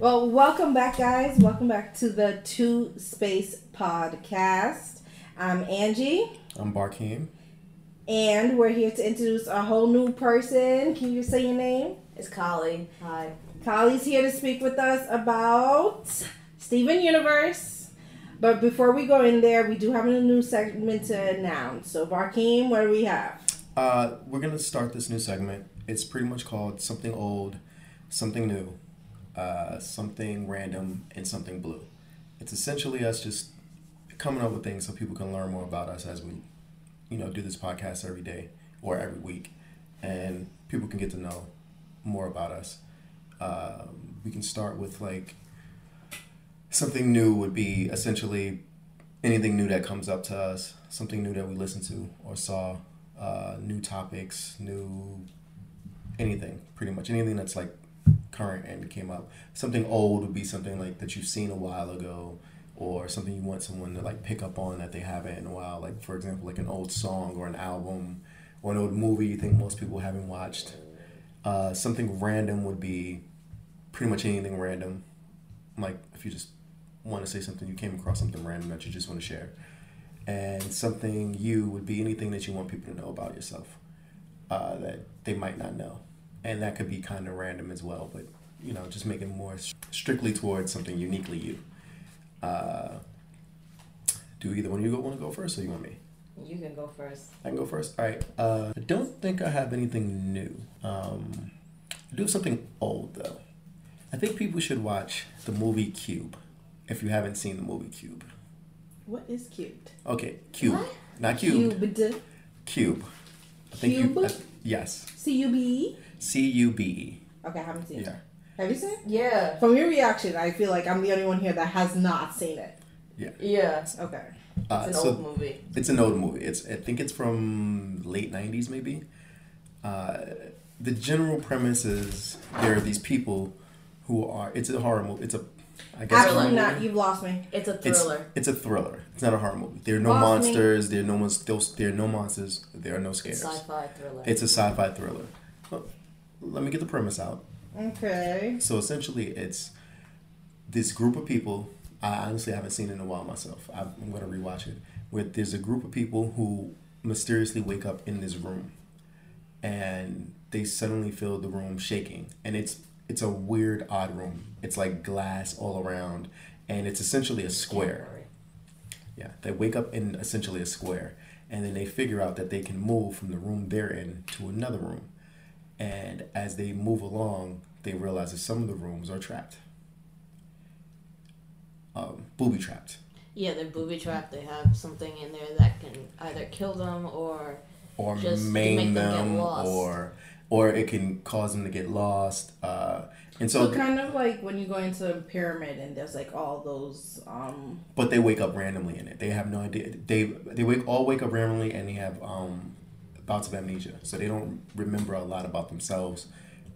Well, welcome back, guys. Welcome back to the Two Space Podcast. I'm Angie, I'm Barkeem. and we're here to introduce a whole new person. Can you say your name? It's Kali. Hi. Kylie's here to speak with us about Steven Universe. But before we go in there, we do have a new segment to announce. So, Barkeem, what do we have? Uh, we're gonna start this new segment. It's pretty much called something old, something new, uh, something random, and something blue. It's essentially us just coming up with things so people can learn more about us as we, you know, do this podcast every day or every week, and people can get to know more about us. Uh, we can start with like something new would be essentially anything new that comes up to us, something new that we listened to or saw, uh, new topics, new anything, pretty much anything that's like current and came up. Something old would be something like that you've seen a while ago, or something you want someone to like pick up on that they haven't in a while. Like for example, like an old song or an album or an old movie you think most people haven't watched. Uh, something random would be pretty much anything random. Like if you just want to say something, you came across something random that you just want to share. And something you would be anything that you want people to know about yourself uh, that they might not know. And that could be kind of random as well, but you know, just make it more strictly towards something uniquely you. Uh, do either one of you want to go first, or you want me? You can go first. I can go first. All right. Uh, I don't think I have anything new. Um, I do have something old though. I think people should watch the movie Cube. If you haven't seen the movie Cube. What is cubed? Okay, Cube. What? Not Cube. Cubed. Cube. I think you. Cube? I- yes. C U B E? C U B E. Okay, I haven't seen it. Have you seen it? Yeah. From your reaction, I feel like I'm the only one here that has not seen it. Yeah. Yeah. Okay. Uh, It's an so old movie. it's an old movie. It's I think it's from late '90s maybe. Uh, the general premise is there are these people who are. It's a horror movie. It's a. I guess Absolutely horror not. movie. You've lost me. It's a thriller. it's a thriller. It's not a horror movie. There are no Lost me. monsters. There are no ones. There are no monsters. There are no It's scares. sci-fi thriller. It's a sci-fi thriller. Let me get the premise out. Okay. So essentially, it's this group of people. I honestly haven't seen it in a while myself. I'm I'm gonna rewatch it. Where there's a group of people who mysteriously wake up in this room, and they suddenly feel the room shaking, and it's it's a weird, odd room. It's like glass all around, and it's essentially a square. Yeah, they wake up in essentially a square, and then they figure out that they can move from the room they're in to another room. And as they move along, they realize that some of the rooms are trapped, um, booby trapped, Yeah, they're booby trapped. They have something in there that can either kill them or or Just maim make them get them, lost. or or it can cause them to get lost. Uh, and So, so, kind of like when you go into a pyramid and there's like all those um but they wake up randomly in it. They have no idea. They they wake all wake up randomly, and they have um, bouts of amnesia. So they don't remember a lot about themselves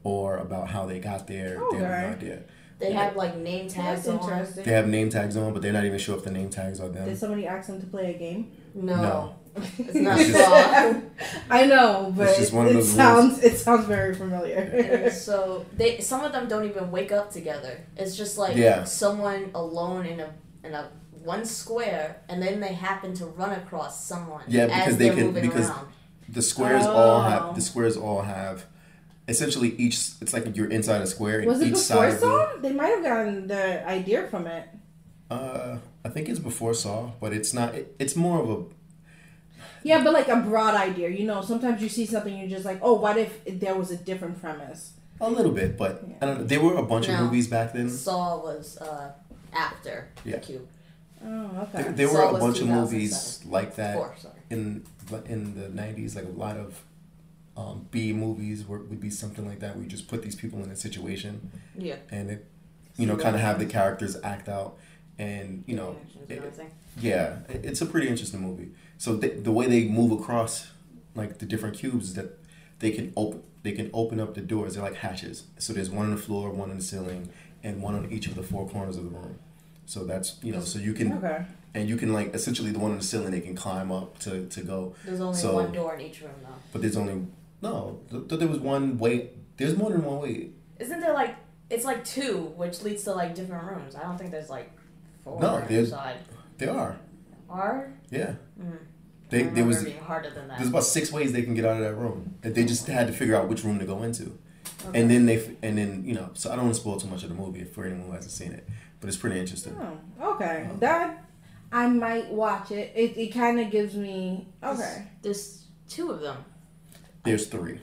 or about how they got there. They have no idea. they have like name tags on. interesting. They have name tags on, but they're not even sure if the name tags are them. Did somebody ask them to play a game? No, No. it's not It's Saw. I know, but It's just one of it those sounds it sounds very familiar. And so they some of them don't even wake up together. It's just like Yeah. someone alone in a in a one square, and then they happen to run across someone Yeah, because as they they're can- moving because- around. The squares all Oh. have the squares all have essentially each. It's like you're inside a square, and Was it each before side Saw? They might have gotten the idea from it. Uh, I think it's before Saw, but it's not. It, it's more of a Yeah, but like a broad idea. You know, sometimes you see something you're just like, oh, what if there was a different premise? a little bit, but I don't know. There were a bunch of movies back then. Saw was uh, after Yeah. Cube. Oh, okay. There, there were a bunch of movies like that Four, sorry. in in the '90s. Like a lot of um, B movies were, would be something like that. where you just put these people in a situation, Yeah. and it, you know, kind of have the characters act out, and you know, it- Yeah, it- it's a pretty interesting movie. So the, the way they move across like the different cubes is that they can open they can open up the doors. They're like hatches. So there's one on the floor, one on the ceiling, and one on each of the four corners of the room. So that's you know, so you can okay. And you can like essentially the one on the ceiling they can climb up to to go. There's only So- one door in each room though. But there's only no. Th- th- there was one way. There's more than one way. Isn't there like It's like two, which leads to like different rooms. I don't think there's like four No, there's- inside. They are. Are Yeah. Mm. They I there was being harder than that. there's about six ways they can get out of that room. And They just had to figure out which room to go into. Okay. And then they f- and then you know so I don't want to spoil too much of the movie for anyone who hasn't seen it, but it's pretty interesting. Oh, okay. That I might watch it. It it kind of gives me okay. There's two of them. There's three.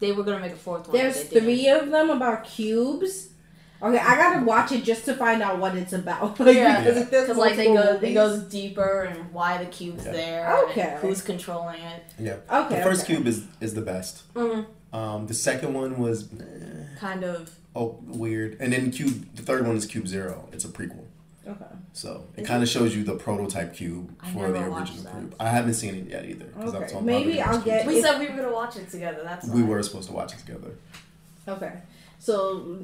They were gonna make a fourth one. There's they didn't. three of them about cubes. Okay, I gotta watch it just to find out what it's about. Like, Yeah. because if there's Because like they multiple go, it goes deeper and why the cube's Yeah. there. Okay. And who's controlling it? Yeah. Okay. the first okay. cube is is the best. Mm, Um, the second one was kind of. oh weird, and then cube. The third one is Cube Zero. It's a prequel, Okay. so it kind of shows you the prototype cube I for the original that. cube. I haven't seen it yet either. 'cause I was Okay. talking Maybe I'll get- We said we were gonna watch it together. That's We why. were supposed to watch it together. Okay. So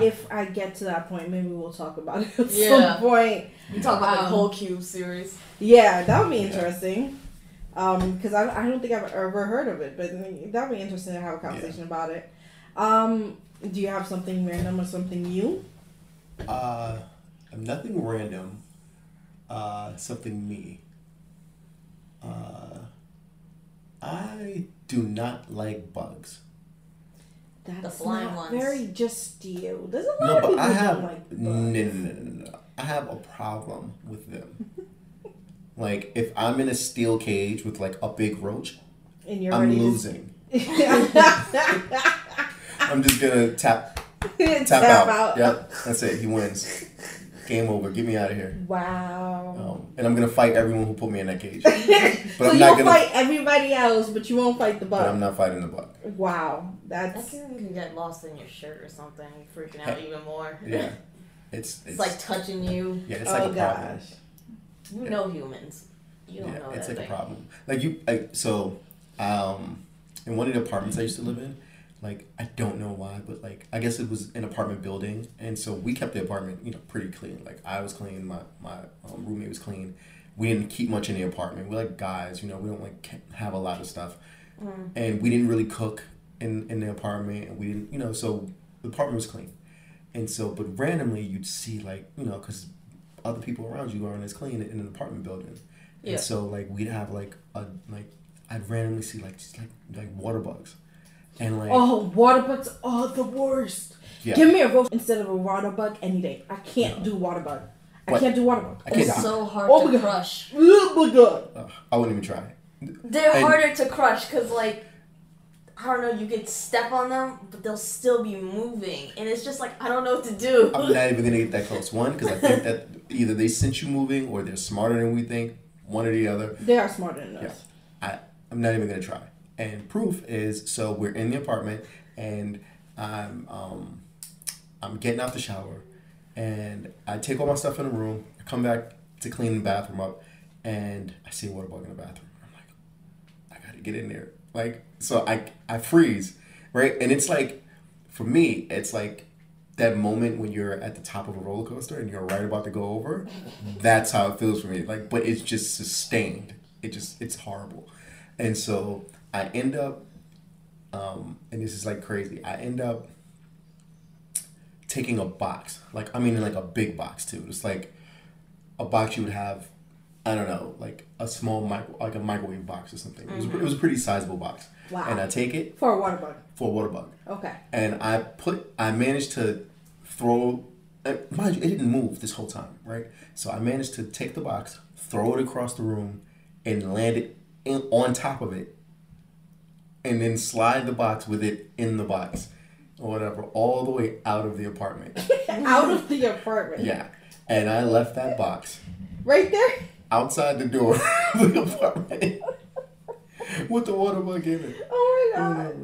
if I get to that point, maybe we'll talk about it at Yeah. some point. You talk about the Um, whole cube series. Yeah, that would be Yeah. interesting. Um, because I, I don't think I've ever heard of it, but that would be interesting to have a conversation about it. Um, do you have something random or something new? Uh, nothing random. Uh, something me. Uh, I do not like bugs. That's flying not ones. very just you. There's a lot No, of but people I have don't like no, no, no, no, no, no. I have a problem with them. like if I'm in a steel cage with like a big roach, And you're I'm ready to- losing. I'm just gonna tap tap, tap, out. out. Yep, that's it. He wins. Game over. Get me out of here. Wow. Um, and I'm gonna fight everyone who put me in that cage. so I'm you'll not gonna- fight everybody else, but you won't fight the But I'm not fighting the bug. Wow, That that's thing can get lost in your shirt or something, freaking out even more. Yeah, it's It's it's, like touching you. yeah, it's oh like a problem. gosh. You Yeah. know humans. You don't yeah, know it's that like thing. a problem. Like you, like so, um, in one of the apartments I used to live in, like I don't know why, but like I guess it was an apartment building, and so we kept the apartment, you know, pretty clean. Like I was clean, my my um, roommate was clean. We didn't keep much in the apartment. We're like guys, you know, we don't like have a lot of stuff, Mm. and we didn't really cook in in the apartment, and we didn't, you know, so the apartment was clean, and so but randomly you'd see like you know because other people around you aren't as clean in an apartment building. Yeah. And so like we'd have like a like I'd randomly see like just like like water bugs. And like Oh, water bugs are the worst. yeah. Give me a roach instead of a water bug any day. I can't No. do water bug. I What? can't do water bug. I can't It's do- so hard Oh my to God. crush. Oh my god. Ugh, I wouldn't even try. They're And- harder to crush because, like, I don't know, you could step on them, but they'll still be moving. And it's just like, I don't know what to do. I'm not even gonna get that close. One, because I think that either they sense you moving or they're smarter than we think. One or the other. They are smarter than us. I I'm not even gonna try. And proof is so we're in the apartment and I'm um I'm getting out the shower and I take all my stuff in the room, I come back to clean the bathroom up and I see a water bug in the bathroom. I'm like, I gotta get in there. Like so I I freeze, right? And it's like for me, it's like that moment when you're at the top of a roller coaster and you're right about to go over. That's how it feels for me. Like, but it's just sustained. It just it's horrible. And so I end up, um, and this is like crazy. I end up taking a box, like I mean, like a big box too. It's like a box you would have, I don't know, like a small micro, like a microwave box or something. It was it was a pretty sizable box, Wow. and I take it For a water bug. for a water bug, Okay. and I put, I managed to throw. and Mind you, it didn't move this whole time, right? So I managed to take the box, throw it across the room, and land it in, on top of it, and then slide the box with it in the box, or whatever, all the way out of the apartment. Out of the apartment. Yeah, and I left that box Right there. outside the door of the apartment with the water bug in it. Oh my god.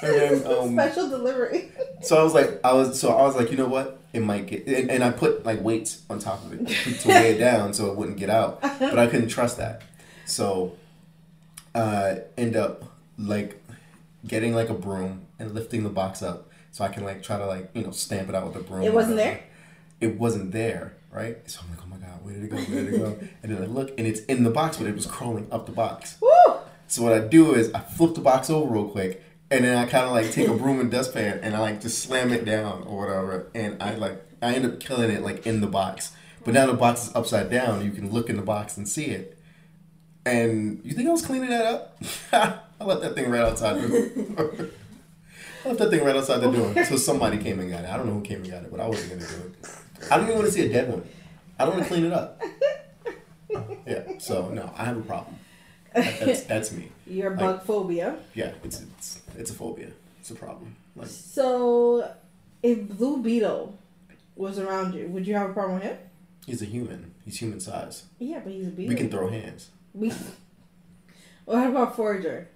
And then, um, Special delivery. So I was like, I was so I was like, you know what? It might get, and, and I put like weights on top of it to, to weigh it down so it wouldn't get out. But I couldn't trust that, so uh, end up like getting like a broom and lifting the box up so I can like try to like you know stamp it out with a broom. It wasn't there? It wasn't there, right? So I'm like, oh my god, where did it go? Where did it go? and then I look, and it's in the box, but it was crawling up the box. Woo! So what I do is I flip the box over real quick and then I kind of like take a broom and dustpan and I like just slam it down or whatever, and I like I end up killing it like in the box. But now the box is upside down. You can look in the box and see it. And you think I was cleaning that up? I left that thing right outside the door. I left that thing right outside the door until somebody came and got it. I don't know who came and got it, but I wasn't gonna do it. I don't even want to see a dead one. I don't want to clean it up. Yeah. So no, I have a problem. That- That's that's me. Your Like- bug phobia. Yeah, it's it's it's a phobia. It's a problem. Like So, if Blue Beetle was around you, would you have a problem with him? he's a human. He's human size. Yeah, but he's a beetle. We can throw hands. We. What about Forager?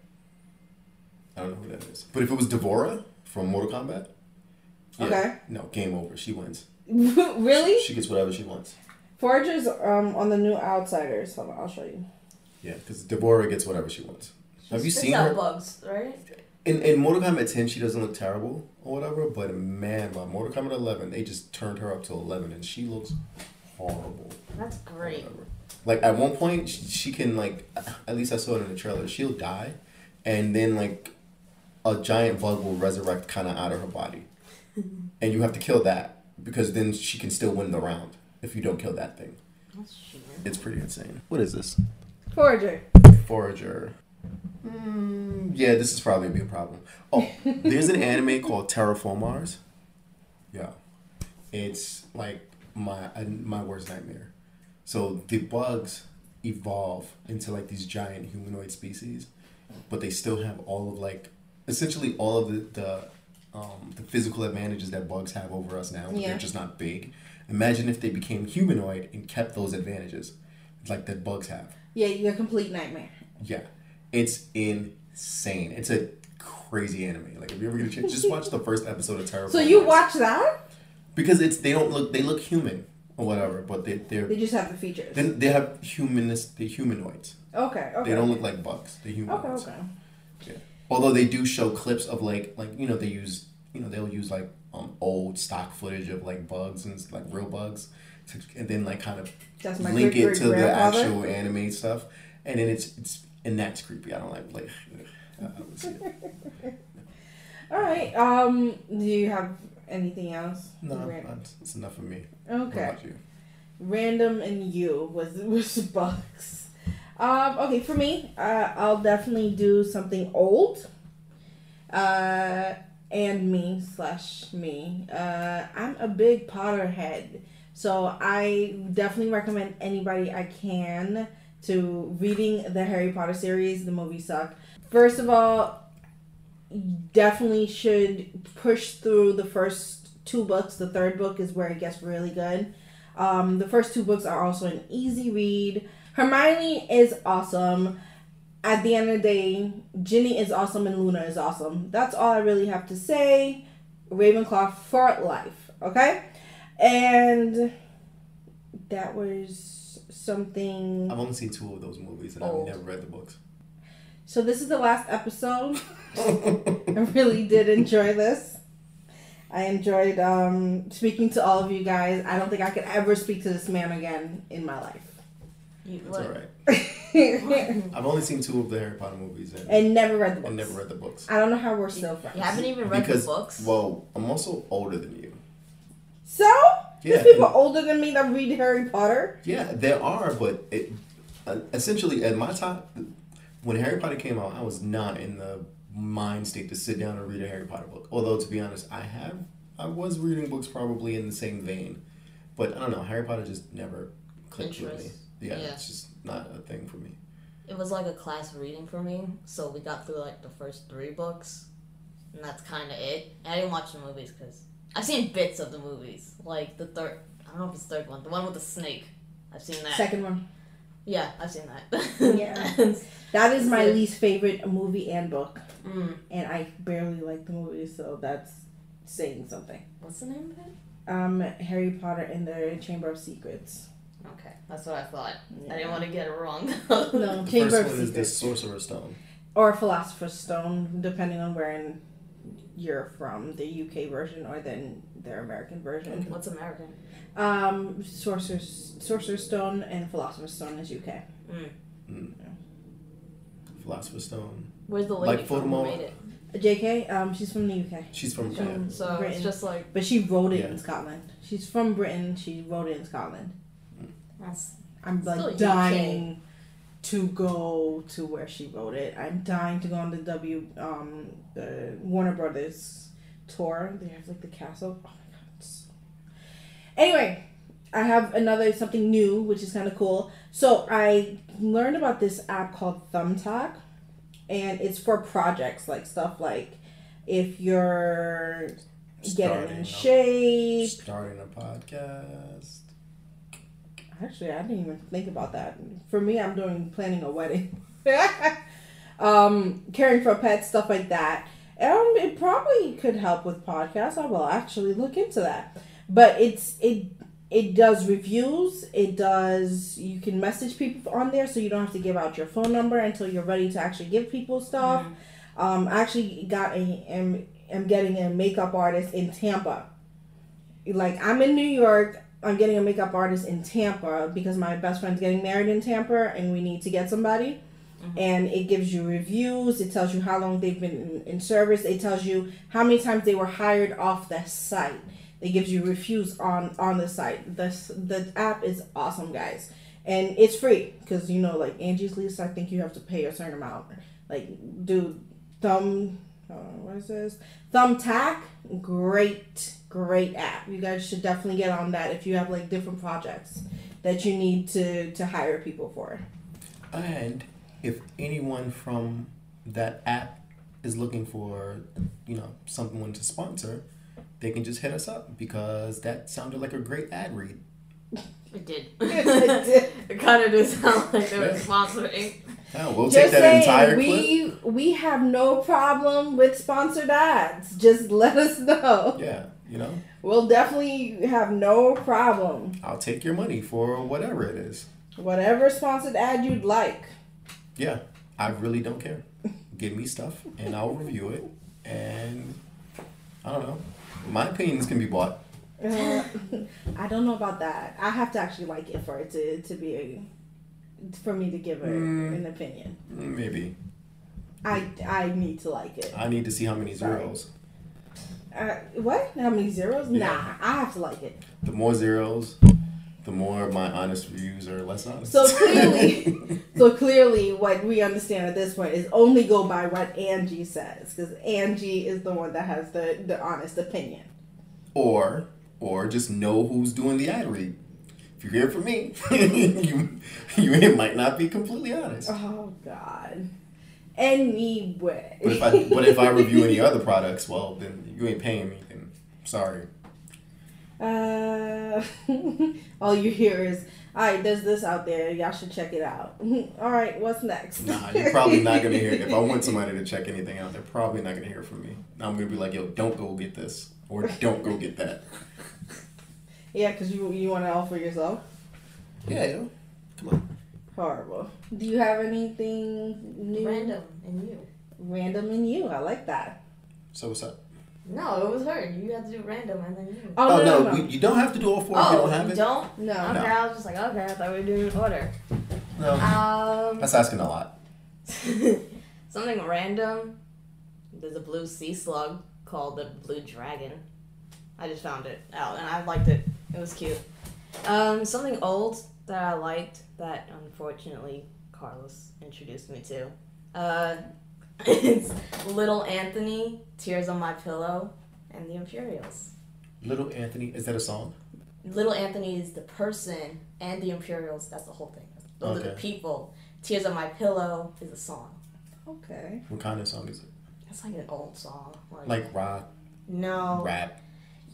I don't know who that is. But if it was D'Vorah from Mortal Kombat, yeah, Okay. no, game over. She wins. really? She gets whatever she wants. Forager's um on the new Outsiders. Hold on, I'll show you. Yeah, because D'Vorah gets whatever she wants. Have you seen out her? bugs, right? In, in Mortal Kombat 10, she doesn't look terrible or whatever, but man, by Mortal Kombat 11, they just turned her up to 11 and she looks horrible. That's great. Like, at one point, she, she can, like, at least I saw it in the trailer, she'll die, and then, like, a giant bug will resurrect kind of out of her body. and you have to kill that because then she can still win the round if you don't kill that thing. That's cheating. It's pretty insane. What is this? Forager. Forager. Mm, yeah, this is probably gonna be a problem. Oh, there's an anime called Terra Formars. Yeah, it's like my uh, my worst nightmare. So the bugs evolve into like these giant humanoid species, but they still have all of like essentially all of the the, um, the physical advantages that bugs have over us now. Yeah. They're just not big. Imagine if they became humanoid and kept those advantages, like that bugs have. Yeah, you're a complete nightmare. Yeah, it's insane. It's a crazy anime. Like if you ever get a chance, just watch the first episode of Terror. So you watch that? because it's they don't look they look human or whatever, but they they're They just have the features. they, they have humanist the humanoids. okay, okay. They don't look like bugs. They're Okay, humanoids. okay. Yeah. Although they do show clips of like like you know they use you know they'll use like um old stock footage of like bugs and like real bugs, to, and then like kind of link it to the actual anime stuff, and then it's it's and that's creepy. I don't like like. Uh. All right. Um, do you have anything else? No, that's, that's enough for me. Okay. Random and you was was bugs. Um, okay, for me, uh, I'll definitely do something old. Uh, and me slash me. Uh, I'm a big Potterhead, so I definitely recommend anybody I can to reading the Harry Potter series. The movies suck. First of all, definitely should push through the first two books. The third book is where it gets really good. Um, the first two books are also an easy read. Hermione is awesome. At the end of the day, Ginny is awesome and Luna is awesome. That's all I really have to say. Ravenclaw for life, okay? And that was something. I've only seen two of those movies and Old. I've never read the books. So this is the last episode. I really did enjoy this. I enjoyed um, speaking to all of you guys. I don't think I could ever speak to this man again in my life. You, It's what? alright. I've only seen two of the Harry Potter movies and, never read the books. and never read the books. I don't know how we're still friends. You haven't even read because the books? well, I'm also older than you. So Yeah, there's people and- older than me that read Harry Potter. Yeah, there are, but it uh, essentially at my time when Harry Potter came out, I was not in the mind state to sit down and read a Harry Potter book. Although to be honest, I have I was reading books probably in the same vein, but I don't know. Harry Potter just never clicked with me. Interest. Yeah, Yeah. it's just not a thing for me. It was like a class reading for me, so we got through like the first three books, and that's kind of it. And I didn't watch the movies because I've seen bits of the movies, like the third. I don't know if it's the third one, the one with the snake. I've seen that. Second one. Yeah, I've seen that. Yeah. That is my Yeah. least favorite movie and book, mm, and I barely like the movie, so that's saying something. what's the name of it? Um, Harry Potter and the Chamber of Secrets. Okay, that's what I thought. I didn't want to get it wrong. No, The Chamber first of one is the Secrets. Sorcerer's Stone. or Philosopher's Stone, depending on where in you're from, the UK version or then their American version. What's American? Um, Sorcerer's Sorcerer's Stone and Philosopher's Stone is UK. Mm. Philosopher's Stone. Where's the Like lady from who Voldemort. made it? J.K. Um, she's from the UK, She's from. From- yeah. So Britain. it's just like but she wrote it Yeah. in Scotland. She's from Britain. She wrote it in Scotland. That's I'm like Still UK. dying to go to where she wrote it. I'm dying to go on the W um the Warner Brothers tour. They have like the castle. Oh my god. so- Anyway, I have another something new, which is kind of cool. So I learned about this app called Thumbtack, and it's for projects like stuff like if you're getting Starting in a- shape. Starting a podcast. Actually, I didn't even think about that. For me, I'm doing planning a wedding, um, caring for pets, stuff like that. Um, it probably could help with podcasts. I will actually look into that. But it's it it does reviews. It does. You can message people on there, so you don't have to give out your phone number until you're ready to actually give people stuff. Um, I actually got a am am getting a makeup artist in Tampa. Like I'm in New York, I'm getting a makeup artist in Tampa because my best friend's getting married in Tampa, and we need to get somebody. Mm-hmm. And it gives you reviews. It tells you how long they've been in, in service. It tells you how many times they were hired off the site. It gives you reviews on on the site. This the app is awesome, guys, and it's free because you know like Angie's List. I think you have to pay a certain amount. Like, dude, thumb, uh, what is this? Thumbtack, great, great app. You guys should definitely get on that if you have like different projects that you need to to hire people for. And if anyone from that app is looking for, you know, someone to sponsor, they can just hit us up because that sounded like a great ad read. it did. It did. it kind of did sound like they were Yeah. sponsoring. Yeah, we'll take Just that saying, entire clip. we we have no problem with sponsored ads. Just let us know. Yeah, you know, We'll definitely have no problem. I'll take your money for whatever it is. Whatever sponsored ad you'd like. Yeah, I really don't care. Give me stuff and I'll review it. And I don't know. My opinions can be bought. Uh, I don't know about that. I have to actually like it for it to, to be a, for me to give her Mm. an opinion. Maybe. I I need to like it. I need to see how many Sorry. zeros. Uh, what? How many zeros? Yeah. Nah, I have to like it. The more zeros, the more my honest reviews are less honest. So clearly, so clearly, what we understand at this point is only go by what Angie says, because Angie is the one that has the the honest opinion. or or just know who's doing the ad read. If you hear from me, you you might not be completely honest. Oh God. Anyway. But if I but if I review any other products, well then you ain't paying me. Then sorry. Uh, all you hear is, all right, there's this out there. Y'all should check it out. all right, what's next? Nah, you're probably not gonna hear. it. If I want somebody to check anything out, they're probably not gonna hear from me. I'm gonna be like, yo, don't go get this or don't go get that. Yeah, because you you want to offer yourself. Yeah, yo, come on. Horrible. Do you have anything new? Random and you. Random in you. I like that. So what's up? No, it was her. You had to do random and then you. Oh, Oh, no, no, no, no. We, you don't have to do all four if you Oh, don't have you it. don't? No. Okay, No. I was just like, okay, I thought we were doing an order. No, Um, that's asking a lot. something random. There's a blue sea slug called the blue dragon. I just found it out and I liked it. It was cute. Um, something old that I liked that unfortunately Carlos introduced me to. Uh, it's Little Anthony, Tears on My Pillow, and the Imperials. Little Anthony, is that a song? Little Anthony is the person, and the Imperials. That's the whole thing. Those are the people. Tears on My Pillow is a song. Okay. What kind of song is it? It's like an old song. Like, Like rock, no, rap,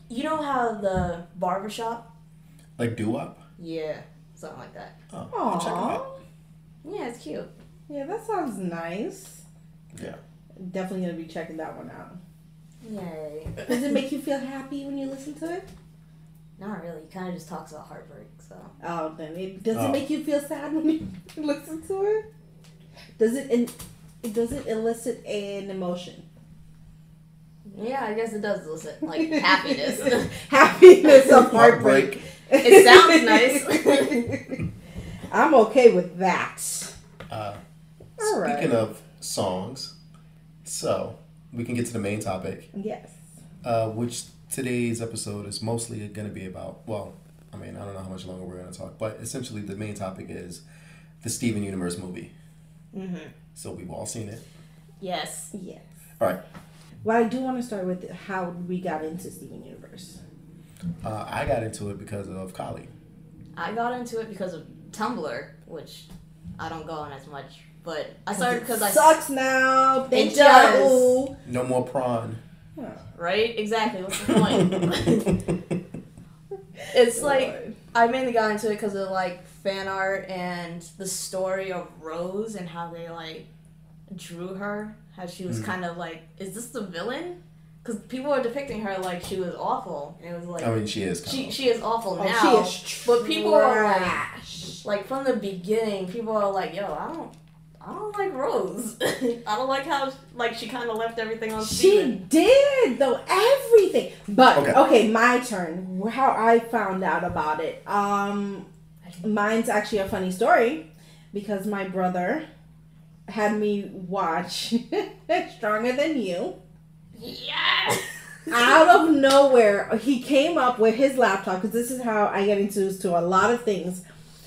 you know how the barbershop? like doo wop? Yeah, something like that. Oh, I'll check it out. Yeah, it's cute. Yeah, that sounds nice. Yeah. Definitely gonna be checking that one out. Yay. Does it make you feel happy when you listen to it? Not really. It kind of just talks about heartbreak. So Oh, then it does Oh. it make you feel sad when you listen to it? Does it in, does it elicit an emotion? Yeah, I guess it does elicit like happiness. Happiness of heartbreak. It sounds nice. I'm okay with that. Uh, All right. speaking of songs, so we can get to the main topic, Yes. uh, which today's episode is mostly going to be about. Well, I mean, I don't know how much longer we're going to talk, but essentially the main topic is the Steven Universe movie. Mm-hmm. So we've all seen it. Yes. Yes. All right. Well, I do want to start with how we got into Steven Universe. Uh, I got into it because of Kali. I got into it because of Tumblr, which I don't go on as much. But I started because I sucks now. Thank It does. you. No more prawn. right exactly. What's the point? it's like I mainly got into it because of like fan art and the story of Rose and how they like drew her. How she was Mhm. kind of like, is this the villain? Because people were depicting her like she was awful. And it was like I mean, she is. she Kyle. she is awful Oh, now. she is but people are like, like from the beginning, people are like, "Yo, I don't, I don't like Rose. I don't like how like she kind of left everything on She Steven." did though everything. But Okay. okay. my turn. How I found out about it. Um, mine's actually a funny story because my brother had me watch Stronger Than You. Yes. out of nowhere, he came up with his laptop because this is how I get introduced to a lot of things.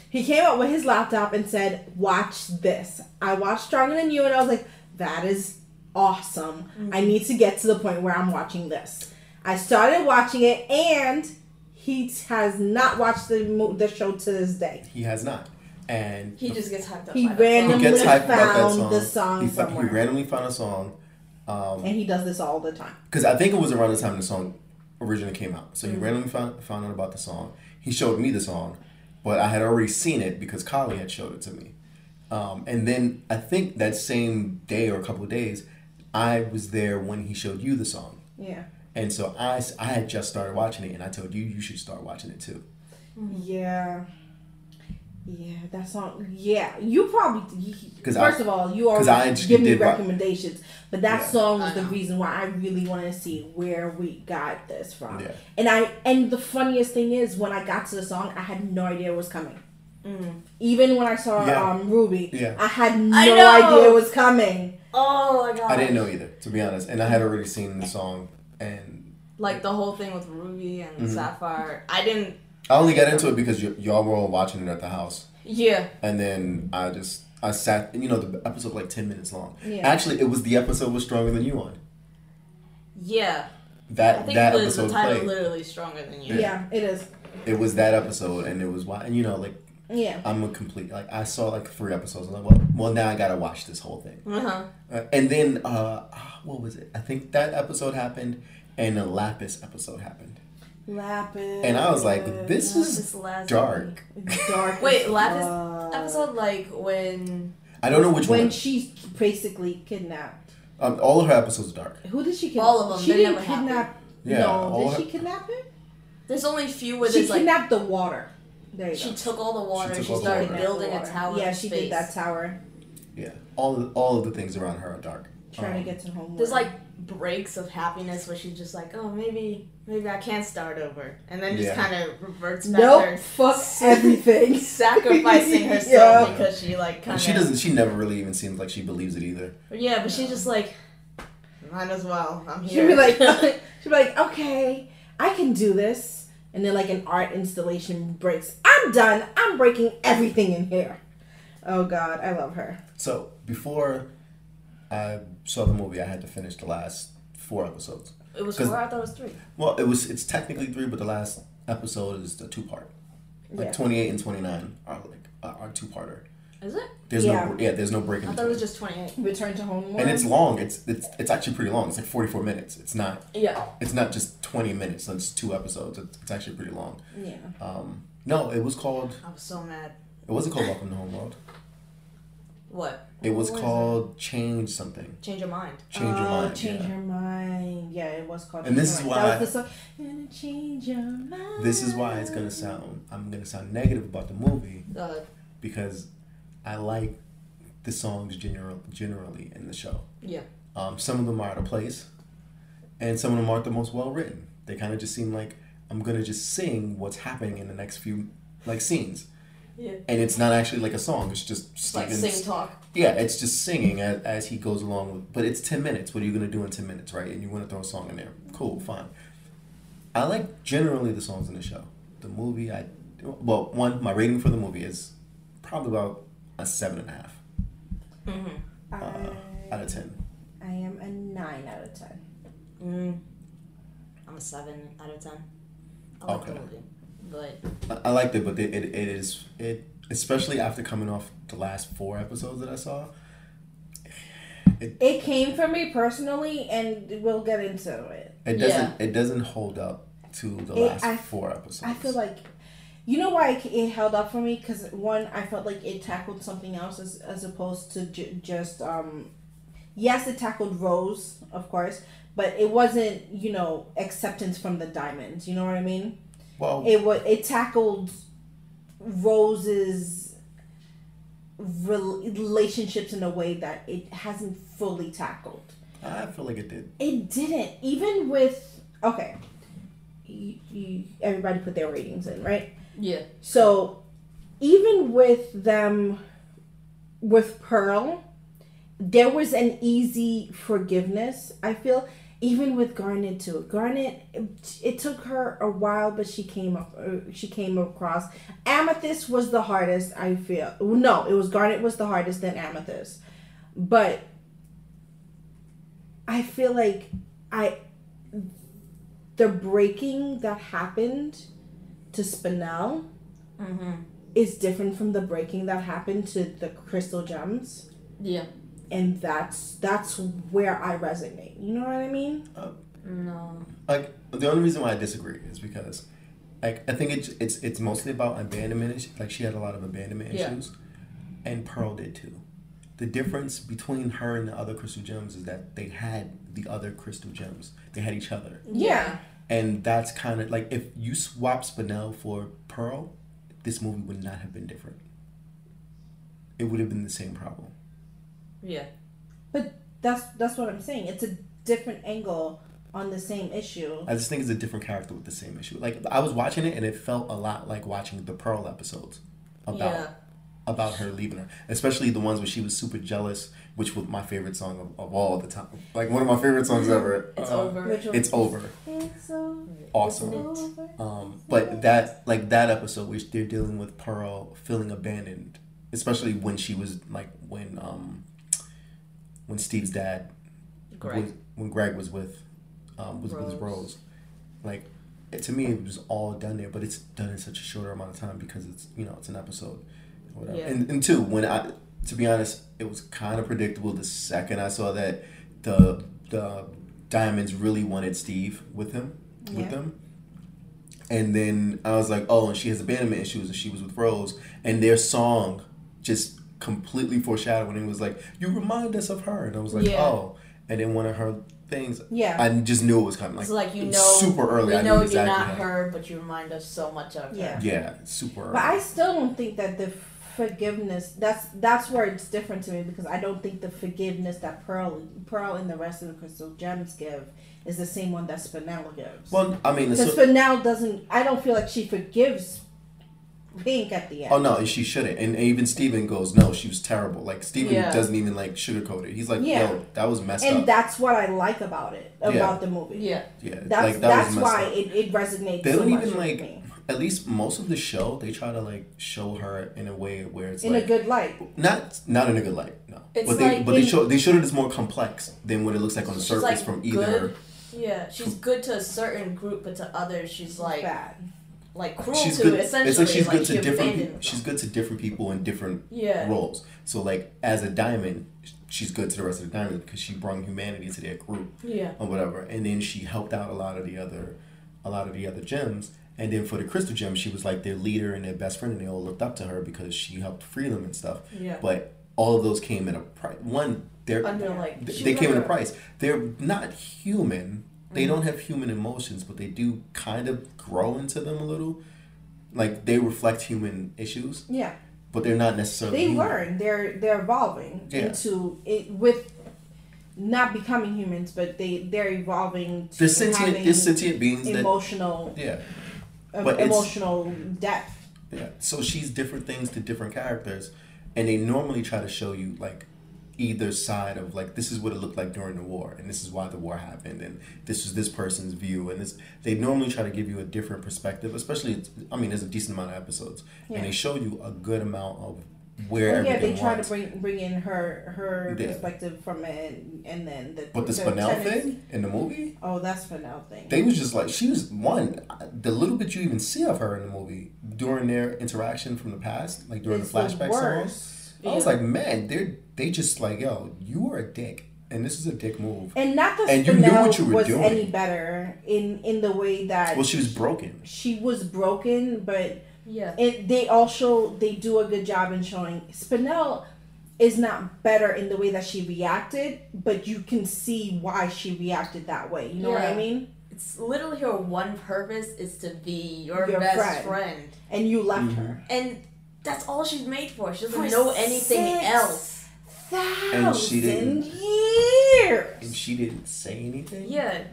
He came up with his laptop and said, "Watch this." I watched Stronger Than You, and I was like, "That is awesome! I mm-hmm. need to get to the point where I'm watching this." I started watching it, and he has not watched the the show to this day. He has not. And He just gets hyped up. He by that he randomly- song. gets hyped about that found song. the song he, fa- he randomly found a song. Um, And he does this all the time. because I think it was around the time the song originally came out. So he Mm-hmm. randomly found, found out about the song. He showed me the song, but I had already seen it because Kali had showed it to me. Um, and then I think that same day or a couple of days, I was there when he showed you the song. Yeah. And so I, I had just started watching it, and I told you you should start watching it too. Yeah. Yeah, that song. Yeah, you probably. you- 'Cause I- First of all, you always I give me did wa- recommendations, but that Yeah. song was the reason why I really wanted to see where we got this from. Yeah. And I and the funniest thing is when I got to the song, I had no idea it was coming. Mm. Even when I saw Yeah. um, Ruby, Yeah. I had no I idea it was coming. Oh my god. I didn't know either, to be honest. And I had already seen the song, and Like the whole thing with Ruby and Mhm. Sapphire. I didn't. I only got into it because y- y'all were all watching it at the house. Yeah. And then I just I sat. You know, the episode was like ten minutes long. Yeah. Actually, it was the episode was Stronger Than You on. Yeah. I That think that the, the episode title played. literally stronger than you. Yeah, it is. It was that episode, and it was why. And you know, like Yeah. I'm a complete. Like I saw like three episodes. I'm like, well, well now I gotta watch this whole thing. Uh huh. Uh, and then uh, what was it? I think that episode happened, and the Lapis episode happened. Lapis. And I was like, this is This dark. dark. Wait, Lapis fuck. episode like when I don't know which when one. When she's basically kidnapped. Um, all of her episodes are dark. Who did she kidnap? All of them, She they didn't never kidnap. Yeah, no, did her- she kidnap him? there's only a few where She there's like kidnapped the water. There you she go. took all the water She and she started water. building a tower. Yeah, she space. did that tower. Yeah, all of, all of the things around her are dark. Trying Um, to get to home. There's like breaks of happiness where she's just like, oh, maybe, maybe I can't start over, and then just Yeah. kind of reverts back nope. there, Fuck everything. sacrificing herself Yeah. because she like kind of. she doesn't. She never really even seems like she believes it either. Yeah, but she's just like, might as well. I'm here. She'd here. be like, she'd be like, okay, I can do this. And then like an art installation breaks. I'm done. I'm breaking everything in here. Oh God, I love her. So before I saw the movie, I had to finish the last four episodes. it was four. I thought it was three. Well, it was. It's technically three, but the last episode is the two part. Like Yeah. twenty eight and twenty nine are like are, are two parter. Is it? There's Yeah. no yeah. There's no break in I thought it was just twenty eight. Return to home. And it's long. It's it's it's actually pretty long. It's like forty four minutes. It's not Yeah. it's not just twenty minutes. It's two episodes. It's, it's actually pretty long. yeah. Um, no, it was called. I was so mad. It wasn't called Welcome to Homeworld. What? It was called Change something. Change your mind. Change your Oh, mind. Change yeah. your mind. Yeah, it was called. And Change this is Mind. why- That was the song. Gonna change your mind. This is why it's gonna sound. I'm gonna sound negative about the movie Uh, because I like the songs general generally in the show. yeah. Um, some of them are out of place, and some of them aren't the most well written. They kind of just seem like I'm gonna just sing what's happening in the next few like scenes, Yeah. and it's not actually like a song. It's just It's like Steven's sing talk. Yeah, it's just singing as, as he goes along with. But it's ten minutes. What are you gonna do in ten minutes, right? And you want to throw a song in there. Cool, fine. I like generally the songs in the show. The movie, I well, one my rating for the movie is probably about a seven and a half Mm-hmm. uh, I, out of ten. I am a nine out of ten. Mm. I'm a seven out of ten. I like Okay. the movie, but I, I liked it, but it, it, it is it especially after coming off the last four episodes that I saw. It it came from me personally, and we'll get into it. It doesn't it doesn't hold up to the It- last I- four episodes. I feel like, you know why it- it held up for me? Because one, I felt like it tackled something else as, as opposed to ju- just um, yes, it tackled Rose, of course, but it wasn't you know acceptance from the diamonds. You know what I mean? Well, It was it tackled Rose's relationships in a way that it hasn't fully tackled. I feel like it did. It didn't. Even with okay, you, you, everybody put their ratings in, right? yeah, So even with them, with Pearl, there was an easy forgiveness. I feel even with Garnet too. Garnet, it, it took her a while, but she came up. Uh, she came across. Amethyst was the hardest. I feel no, it was Garnet was the hardest than Amethyst, but I feel like I the breaking that happened to Spinel mm-hmm. is different from the breaking that happened to the crystal gems yeah. And that's that's where i resonate you know what i mean No, like the only reason why I disagree is because like I think it's it's it's mostly about abandonment. is- Like she had a lot of abandonment Yeah. issues, and Pearl did too. The difference between her and the other crystal gems is that they had the other crystal gems. They had each other, yeah and that's kind of like if you swap Spinel for Pearl, this movie would not have been different. It would have been the same problem. Yeah, But that's that's what i'm saying it's a different angle on the same issue I just think it's a different character with the same issue. Like I was watching it, and it felt a lot like watching the Pearl episodes about yeah. about her leaving her, especially the ones where she was super jealous, which was my favorite song of, of all the time. Like one of my favorite songs ever. It's Uh, over. Which one? It's over. It's over. Awesome. Over. Um, but that like that episode, which they're dealing with Pearl feeling abandoned, especially when she was like when um when Steve's dad Greg. was, when Greg was with um, was with Rose. Rose. Like it, to me, it was all done there, but it's done in such a shorter amount of time because it's you know it's an episode, whatever. Yeah. And and two, when I to be honest, it was kind of predictable the second I saw that the the diamonds really wanted Steve with him Yeah. with them. And then I was like, oh, and she has abandonment issues, and she was with Rose, and their song just completely foreshadowed, and it was like, you remind us of her, and I was like, Yeah. oh, and then one of her things, yeah I just knew it was coming, like, it's like you know, super early. We I know knew exactly you're not how- her, but you remind us so much of Yeah. her. Yeah, super early. but i still don't think that the forgiveness that's that's where it's different to me because i don't think the forgiveness that pearl pearl and the rest of the crystal gems give is the same one that spinel gives well, I mean, Because so, Spinel doesn't. I don't feel like she forgives Pink at the oh, end. oh no, she shouldn't, and even Steven goes, no, she was terrible. Like Steven Yeah. doesn't even like sugarcoat it. He's like, Yeah. yo, that was messed and up. that's what I like about it, about Yeah. the movie. Yeah, yeah, That's like that that's was messed why up. it, it resonates. They so don't much even like. me. At least most of the show, they try to like show her in a way where it's in like a good light. not not in a good light, no. It's but they like but they show they showed it as more complex than what it looks like on the surface like, from either. good. yeah. She's good to a certain group, but to others, she's like bad. Like cruel She's to good. it. Essentially, It's like she's like good to different. Pe- she's good to different people in different yeah, roles. So like as a diamond, she's good to the rest of the diamonds because she brought humanity to their group yeah, or whatever, and then she helped out a lot of the other, a lot of the other gems. And then for the crystal gems, she was like their leader and their best friend, and they all looked up to her because she helped free them and stuff. yeah. But all of those came at a price. One, they're Under like Th- she they came at a price. They're not human. They Mm-hmm. don't have human emotions, but they do kind of grow into them a little. Like they reflect human issues, Yeah, but they're not necessarily. they human. learn. They're they're evolving Yeah. into it with not becoming humans, but they they're evolving to They're sentient. They're sentient beings that. emotional Yeah, um, But emotional depth. Yeah. So she's different things to different characters, and they normally try to show you like either side of like this is what it looked like during the war, and this is why the war happened, and this is this person's view, and this they normally try to give you a different perspective. Especially, I mean, there's a decent amount of episodes, Yeah. and they show you a good amount of where Well, yeah, they try was. to bring bring in her her Yeah. perspective from it, and then the but the the tenants- thing in the movie, Oh, that's Spinel thing. they was just like she was one. The little bit you even see of her in the movie during their interaction from the past, like during It's the flashback worst. I was like, man, they're they just like, yo, you are a dick, and this is a dick move. And not that And you knew what you were was doing. any better in in the way that Well, she was broken. she was broken, but Yeah. it they also they do a good job in showing Spinel is not better in the way that she reacted, but you can see why she reacted that way. You know what I mean? It's literally her one purpose is to be your, Your best friend. friend. And you left Mhm. her. And that's all she's made for. She doesn't For know anything six else. And she didn't- years. And she didn't say anything. Yeah.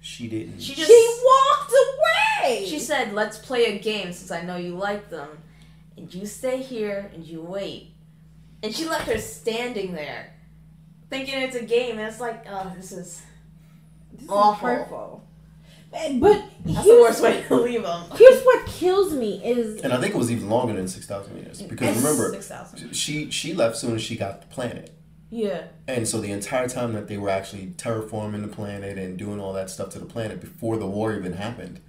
She didn't. She just. She, walked away. She said, "Let's play a game since I know you like them, and you stay here and you wait." And she left her standing there, thinking it's a game. And it's like, oh, this is This is awful. hurtful. And- But that's the here's, worst way to leave them. here's what kills me is and I think it was even longer than six thousand years because remember, six thousand. she she left soon as she got the planet. Yeah, And so the entire time that they were actually terraforming the planet and doing all that stuff to the planet before the war even happened,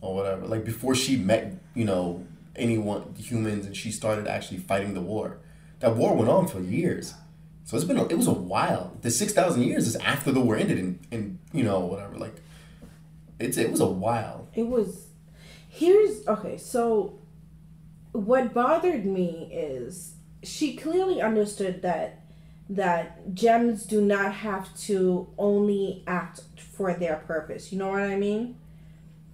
or whatever, like before she met, you know, anyone humans and she started actually fighting the war, that war went on for years. So it's been a, it was a while. The six thousand years is after the war ended, and and you know whatever. Like it's it was a while. it was here's okay so what bothered me is she clearly understood that that gems do not have to only act for their purpose you know what i mean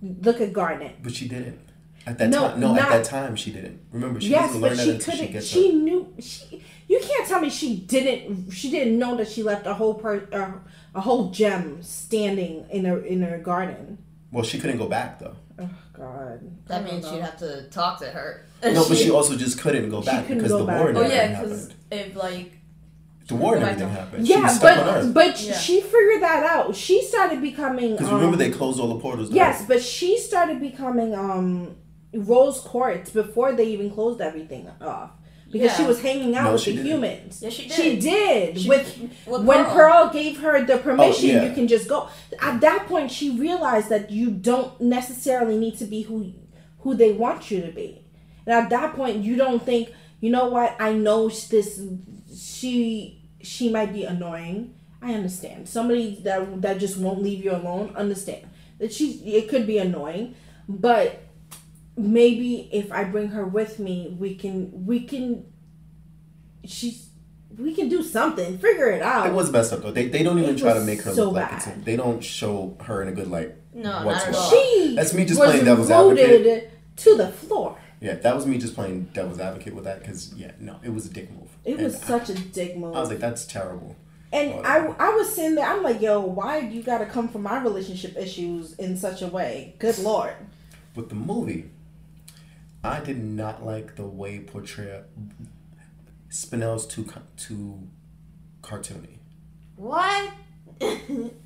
look at garnet But she didn't. At that No, time, no, not- at that time she didn't. Remember, she yes but that she she couldn't she up. knew she you can't tell me she didn't she didn't know that she left a whole per uh, a whole gem standing in her in her garden Well, she couldn't go back though. oh god that means know. she'd have to talk to her. No, but she also just couldn't go back couldn't because go the back. war and Oh yeah, because happened. if like The war and everything happened. Yeah, stuck but but Yeah. she figured that out. She started becoming. Because Um, remember they closed all the portals. to yes, Earth. but she started becoming um rose quartz before they even closed everything off because she was hanging out No, with the didn't. humans. yeah, she did. She did She- with with when Pearl. Pearl gave her the permission. Oh, yeah. You can just go. At that point, she realized that you don't necessarily need to be who who they want you to be. And at that point, you don't think, you know what? I know this. She she might be annoying. I understand. Somebody that that just won't leave you alone. Understand that she it could be annoying, but maybe if I bring her with me, we can we can. She's we can do something. Figure it out. it was messed up though. They, they don't even It try to make her so look like bad. it's. A, they don't show her in a good light. no, not What's at wrong? all. She That's me just was playing devil's advocate. to the floor. Yeah, that was me just playing devil's advocate with that because yeah, no, it was a dick move. It was And I- such a dick move. I was like, that's terrible. and oh, I. I was sitting there. I'm like, yo, why do you got to come for my relationship issues in such a way? Good lord. With the movie, I did not like the way portray Spinel's too too cartoony. What?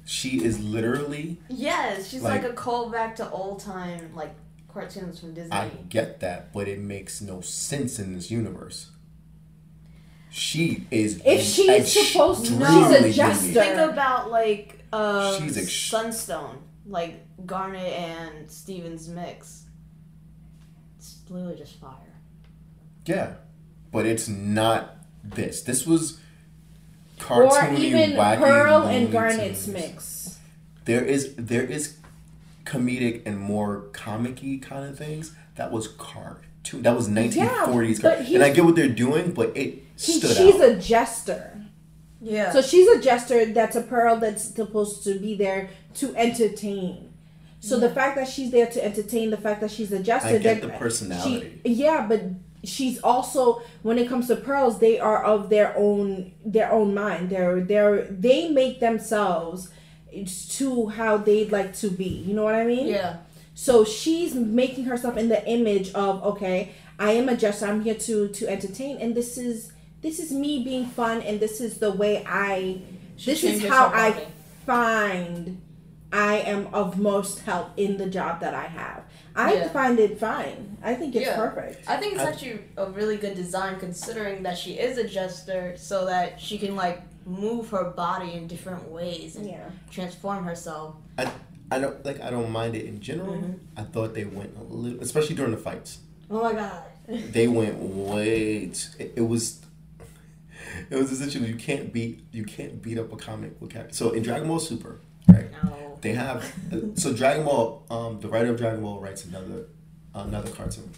She is literally. yes, she's Like- like, a callback to old time like cartoons from Disney. I get that, but it makes no sense in this universe. She is. If she's supposed to- extremely she's a unique. jester. Think about like um, She's ex- Sunstone, like Garnet and Steven's mix. It's literally just fire. Yeah, but it's not this. This was Or cartoony, even wacky, Pearl and Garnet's Tunes. mix. There is there is comedic and more comic-y kind of things. That was cartoon. That was 1940s. but car- and I get what they're doing, but it He, stood she's out. a jester. Yeah. So she's a jester that's a pearl that's supposed to be there to entertain. So the fact that she's there to entertain, the fact that she's a jester, I get that- the personality. She, yeah, but she's also when it comes to pearls, they are of their own their own mind. They're they're they make themselves to how they'd like to be. You know what I mean? yeah. So she's making herself in the image of okay, I am a jester. I'm here to to entertain, and this is this is me being fun, and this is the way I. She this is how I find I am of most help in the job that I have. I Yeah. find it fine. I think it's Yeah. perfect. I think it's I- actually a really good design considering that she is a jester, so that she can like move her body in different ways and Yeah. transform herself. I I don't like. I don't mind it in general. Mhm. I thought they went a little, especially during the fights. Oh my god. They went way. T- it, it was. It was essentially you can't beat you can't beat up a comic book character. So in Dragon Ball Super, They have so Dragon Ball. Um, the writer of Dragon Ball writes another another cartoon.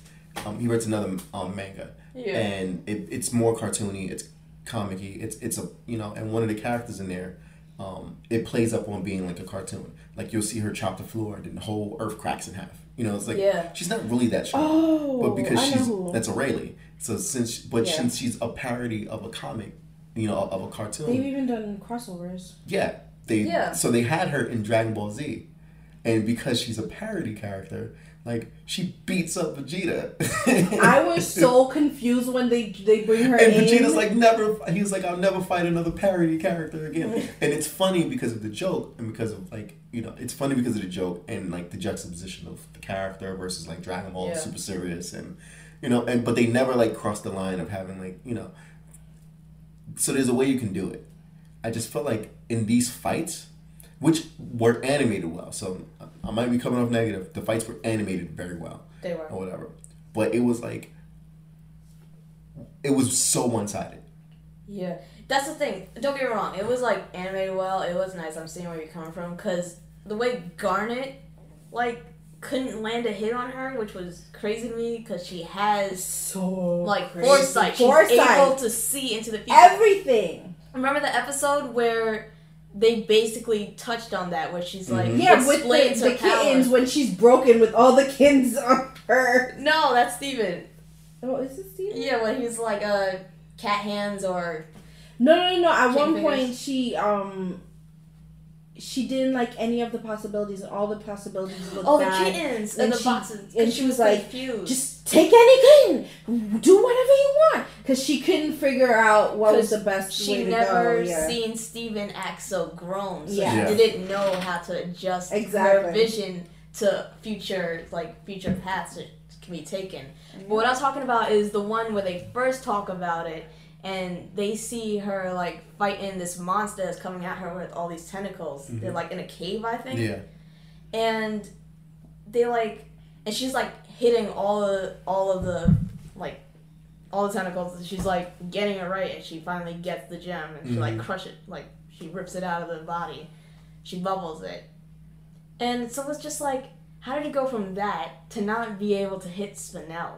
Um, he writes another um, manga, Yeah. and it, it's more cartoony. It's comicky. It's it's a you know, and one of the characters in there, um, it plays up on being like a cartoon. Like you'll see her chop the floor, and then the whole earth cracks in half. You know, it's like Yeah. she's not really that strong, Oh, but because I she's who. that's Arale. So since but Yeah. since she's a parody of a comic, you know, of a cartoon. They've even done crossovers. Yeah, they Yeah. so they had her in Dragon Ball Z, and because she's a parody character, like she beats up Vegeta. I was so confused when they they bring her in. And in. Vegeta's like never. He's like, I'll never fight another parody character again. and it's funny because of the joke and because of like you know, it's funny because of the joke and like the juxtaposition of the character versus like Dragon Ball, Yeah. super serious and you know, and but they never like cross the line of having like you know. So there's a way you can do it. I just felt like in these fights, which were animated well, so I might be coming off negative. The fights were animated very well They were. or whatever. But it was like it was so one sided. Yeah, that's the thing. Don't get me wrong. It was like animated well. It was nice. I'm seeing where you're coming from because the way Garnet like couldn't land a hit on her, which was crazy to me because she has so like crazy. foresight. She's Foresight. able to see into the future. everything. Remember the episode where they basically touched on that, where she's like, Mhm. Yeah, with the, explains the kittens when she's broken with all the kittens on her. No, that's Steven. Oh, is this Steven? Yeah, when he's like uh cat hands or No, no, no, no. At one fingers. point, she um, she didn't like any of the possibilities, and all the possibilities looked oh the bad. kittens And and the she- boxes. and And she she was was like, confused. Just take any kitten, do whatever you want, because she couldn't figure out what was the best she way to never go. Yeah. seen Steven act so grown, so Yeah. Yeah. she didn't know how to adjust her vision to future like future paths that can be taken. Mm-hmm. But what I'm talking about is the one where they first talk about it and they see her like fighting this monster that's coming at her with all these tentacles. Mhm. They're like in a cave, I think Yeah. and they like and she's like hitting all the all of the like all the tentacles and she's like getting it right and she finally gets the gem and she like Mhm. crush it like she rips it out of the body she bubbles it and so it's just like how did it go from that to not be able to hit Spinel?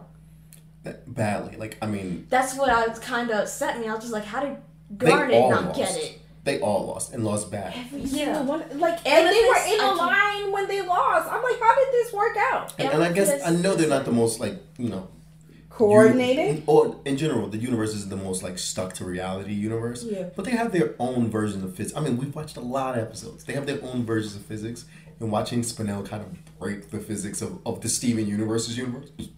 That- Badly. Like I mean, That's what I was kind of upset me. I was just like, how did They Garnet all not lost. get it? they all lost and lost bad. Every Yeah. single one, like, And and they were in a line when they lost. I'm like, how did this work out? And, and I guess I know they're not the most like you know Coordinated. uni- or in general, the universe is the most like stuck to reality universe. Yeah. But they have their own version of physics. I mean, we've watched a lot of episodes. They have their own versions of physics, and watching Spinel kind of break the physics of, of the Steven Universe's universe was,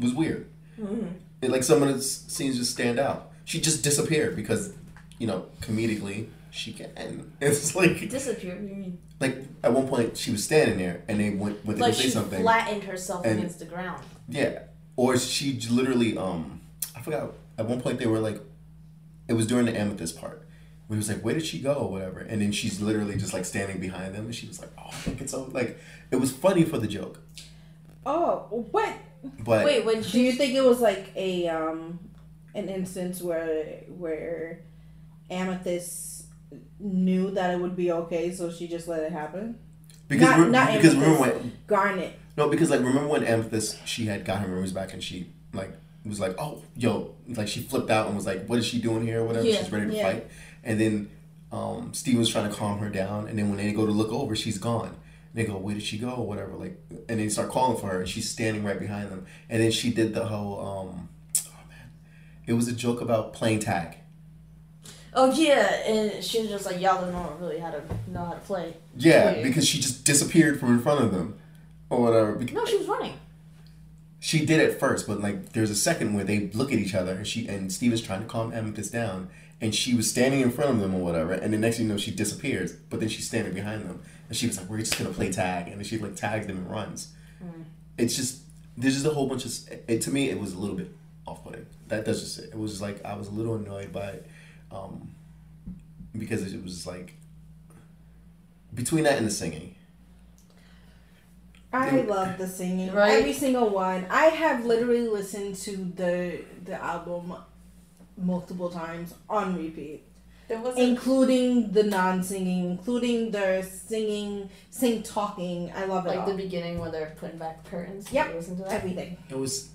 was weird. Mm-hmm. Like some of the scenes just stand out. She just disappeared because, you know, comedically she can. It's like Disappeared. what do you mean? like at one point she was standing there and they went went to Like go say she something. flattened herself And- against the ground. Yeah. Or she literally, um, I forgot. At one point, they were like, it was during the amethyst part. We was like, where did she go or whatever? And then she's literally just like standing behind them, and she was like, oh, I think it's so like, it was funny for the joke, Oh, what? But Wait, when Do you think it was like a um an instance where where Amethyst knew that it would be okay, so she just let it happen? because not- re- not because remember Amethyst. when Garnet. no because like remember when amethyst she had got her memories back and she like was like oh yo like she flipped out and was like what is she doing here or whatever Yeah, she's ready to yeah. fight and then um Steve was trying to calm her down and then when they go to look over she's gone and they go where did she go or whatever like and they start calling for her and she's standing right behind them and then she did the whole um oh man it was a joke about playing tag Oh yeah, and she was just like, y'all don't know really how to know how to play. yeah Wait. because she just disappeared from in front of them or whatever. No, she was running. She did at first, but like there's a second where they look at each other and she and Steve is trying to calm Amethyst down, and she was standing in front of them or whatever, and the next thing you know she disappears, but then she's standing behind them, and she was like, "We're just gonna play tag," and then she like tags them and runs. It's just there's just a whole bunch of it to me. It was a little bit off-putting. That that's just it. It was just like I was a little annoyed by it, um, because it was like between that and the singing. I Dude. love the singing. Right? Every single one. I have literally listened to the the album multiple times on repeat, There was including the non-singing, including the singing, sing talking. I love it like all. the beginning where they're putting back the curtains. Yep. Did you Listen to that. Everything. It was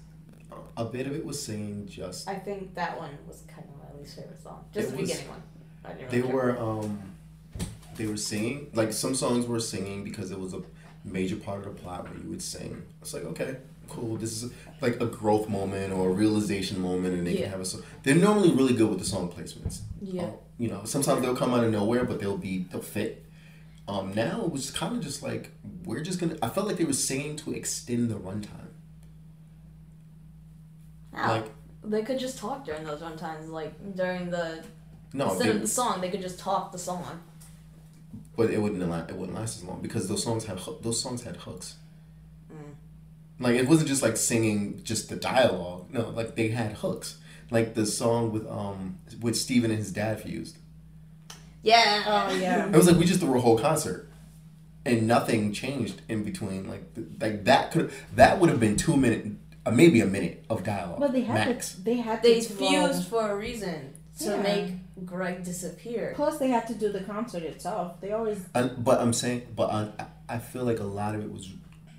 a bit of it was singing just I think that one was kind of my least favorite song. Just It the was- beginning one. I didn't They really care. were um they were singing like some songs were singing because it was a major part of the plot where you would sing. It's like okay, cool. This is like a growth moment or a realization moment, and they Yeah. can have a song. They're normally really good with the song placements. Yeah. You know, sometimes they'll come out of nowhere, but they'll be they'll fit. Um, now it was kind of just like we're just gonna. I felt like they were singing to extend the runtime. Like they could just talk during those runtimes, like during the no, instead of the song, they could just talk the song. but it wouldn't la- it wouldn't last as long because those songs had those songs had hooks. Mm. Like it wasn't just like singing just the dialogue. No, like they had hooks. Like the song with um with Steven and his dad fused. Yeah. Oh yeah. It was like we just threw a whole concert, and nothing changed in between. Like th- like that could that would have been two minute, uh, maybe a minute of dialogue. Well, they had max. to. They had They to throw- fused for a reason to Yeah. make Greg disappear. Plus, they had to do the concert itself. They always. And, but I'm saying, but I, I feel like a lot of it was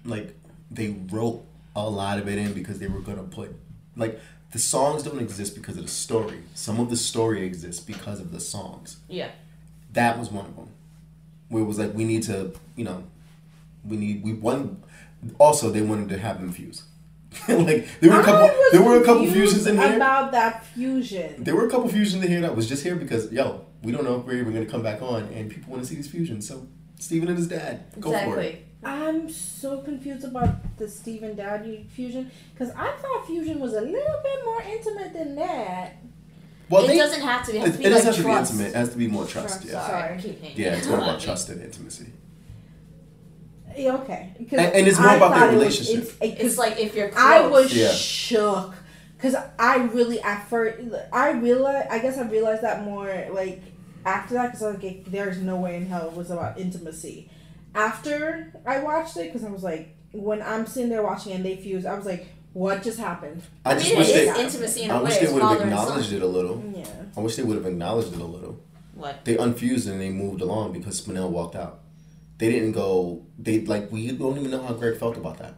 like they wrote a lot of it in because they were gonna put like the songs don't exist because of the story. Some of the story exists because of the songs. Yeah. That was one of them. Where it was like we need to, you know, we need we one. Also, they wanted to have them fuse. like there were a couple. There were a couple fusions in here. about that fusion. There were a couple fusions in here that was just here because yo, we don't know if we're even gonna come back on, and people want to see these fusions. So Steven and his dad, go for it. Exactly. I'm so confused about the Steven Dowdy fusion because I thought fusion was a little bit more intimate than that. Well, it they, doesn't have to be. It has it, to it be doesn't have trust. to be intimate. It has to be more trust. Trust, Yeah, Sorry, Sorry. Keep yeah, it's more it. about trust and intimacy. Yeah, Okay, 'Cause And- and it's more I about their thought it was- relationship. it's- it- 'cause It's like if you're close. I was Yeah. shook because I really at first I realized I guess I realized that more like after that because I was like there's no way in hell it was about intimacy. After I watched it because I was like when I'm sitting there watching and they fuse I was like what just happened? I I just mean, wish it they. intimacy in I a way. wish they It's would have acknowledged it a little. Yeah. I wish they would have acknowledged it a little. What? They unfused and they moved along because Spinel walked out. They didn't go. They like we don't even know how Greg felt about that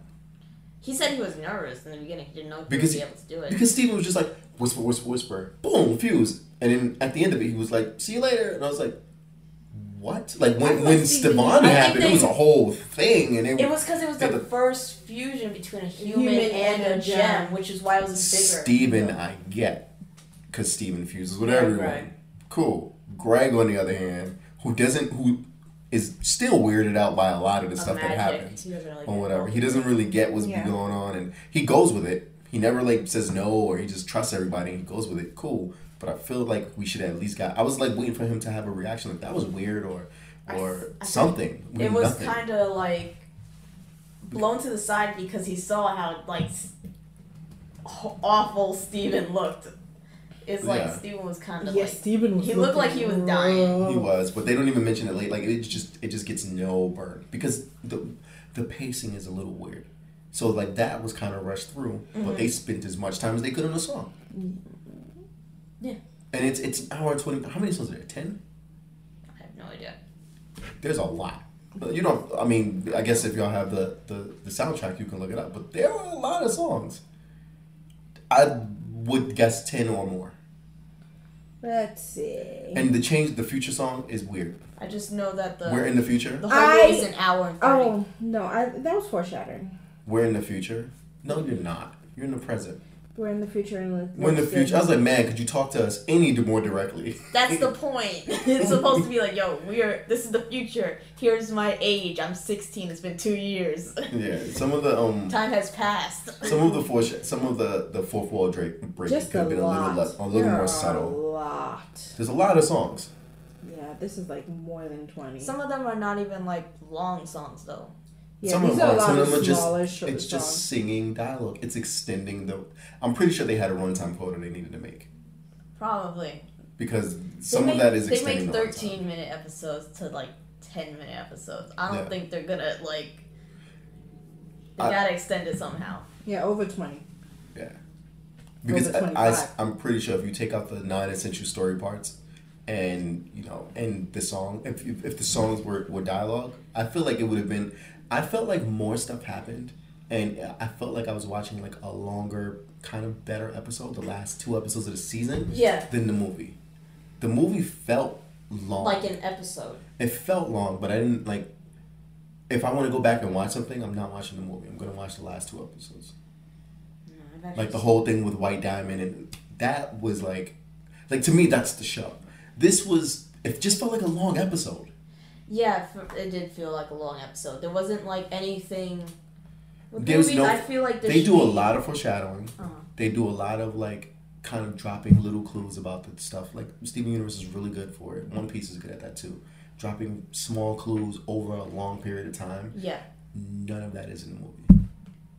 He said he was nervous in the beginning. He didn't know if Because he he- would be able to do it. because Steven was just like whisper, whisper, whisper, boom, fuse, and then at the end of it he was like, "See you later," and I was like, "What?" Like when when Steven- Stevonnie I think happened, it was a whole thing, and it, It was because it was the the- first fusion between a human, Human and, and a a gem, gem. which is why it was bigger. Steven, I get, because Steven fuses with Yeah, everyone. Greg. Cool. Greg, on the other hand, who doesn't, who is still weirded out by a lot of the Of stuff that magic. happens really or whatever. He doesn't really get what's Yeah. going on, and he goes with it. He never like says no, or he just trusts everybody. and He goes with it. Cool. But I feel like we should at least got. I was like waiting for him to have a reaction like that was weird or or s- I think something. We It was kind of like blown to the side because he saw how like awful Steven looked. It's like Yeah. Steven was kind of Yeah, like Steven was he looked like he was dying. He was, but they don't even mention it late. Like it just it just gets no burn because the the pacing is a little weird. So like that was kind of rushed through, but mm-hmm. they spent as much time as they could on the song. Yeah. And it's it's an hour and twenty. How many songs are there? Ten. I have no idea. There's a lot. But you don't. I mean, I guess if y'all have the, the the soundtrack, you can look it up. But there are a lot of songs. I would guess ten or more. Let's see. And the change, the future song is weird. I just know that the We're in the future. the whole I- movie's an hour and thirty. oh no, I that was foreshadowing. We're in the future. No, you're not. You're in the present. We're in the future and We're in the future. I was like, man, could you talk to us any more directly? That's the point. it's supposed to be like, yo, we are. This is the future. Here's my age. I'm 16. It's been two years. yeah, some of the um, Time has passed. some of the foresh- some of the the fourth wall break breaking just could have been a little lot. less, a little There more are subtle. A lot. There's a lot of songs. Yeah, this is like more than twenty. Some of them are not even like long songs though. Yeah, some of these them are a lot some of of them are just- smaller short It's just songs. singing dialogue. It's extending the. I'm pretty sure they had a runtime quota they needed to make Probably. because some make, of that is They extending make the runtime. 13 minute episodes to like 10 minute episodes. I don't Yeah. think they're gonna like. They I- gotta extend it somehow. Yeah, over twenty. Yeah. because Over I, I, I'm pretty sure if you take out the non-essential story parts and you know and the song if if, if the songs were, were dialogue I feel like it would have been I felt like more stuff happened and I felt like I was watching like a longer kind of better episode the last two episodes of the season Yeah. than the movie the movie felt long Like an episode. it felt long but I didn't like if I want to go back and watch something I'm not watching the movie I'm gonna watch the last two episodes No, like the whole thing with White Diamond, and that was like, like to me, that's the show. This was it just felt like a long episode. Yeah, it did feel like a long episode. There wasn't like anything. With There's movies, no- I feel like They do a lot of foreshadowing. Uh-huh. They do a lot of like kind of dropping little clues about the stuff. Like Steven Universe is really good for it. One Piece is good at that too. Dropping small clues over a long period of time. Yeah. None of that is in the movie.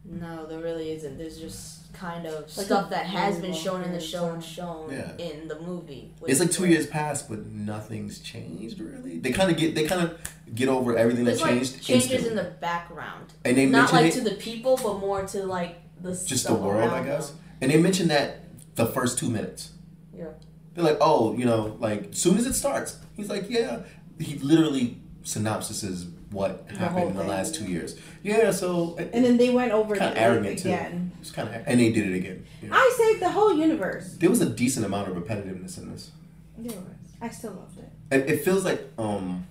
No, there really isn't. There's just kind of Like stuff that has been shown in the show and shown Yeah. in the movie. It's like two years past, but nothing's changed really. They kind of get they kind of get over everything that like changed. changes instantly. in the background, and they not like it, to the people, but more to like the just the world, I guess. them. And they mentioned that the first two minutes. Yeah. They're like, oh, you know, like soon as it starts, he's like, yeah. He literally synopsises what The happened whole in the thing. last two years. Yeah, so And then they went over kind it of arrogant too. again. It's kind of, and they did it again. Yeah. I saved the whole universe. There was a decent amount of repetitiveness in this. There was. I still loved it. It, it feels like, um,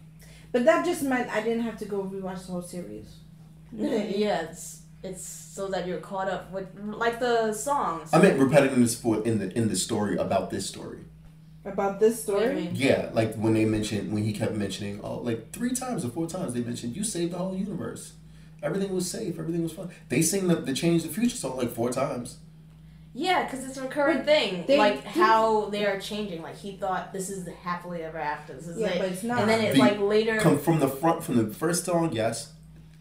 But that just meant I didn't have to go rewatch the whole series. yeah, it's it's so that you're caught up with like the songs. I meant repetitiveness for in the in the story about this story. About this What do you story. Yeah, like when they mentioned when he kept mentioning, oh, like three times or four times they mentioned you saved the whole universe. Everything was safe. Everything was fun. They sing the, the change the future song like four times. Yeah, because it's a recurring thing. they- like how they are changing. Like he thought this is the happily ever after. This is Yeah, it. but it's not. and then it The- like later. Come from the front from the first song, yes,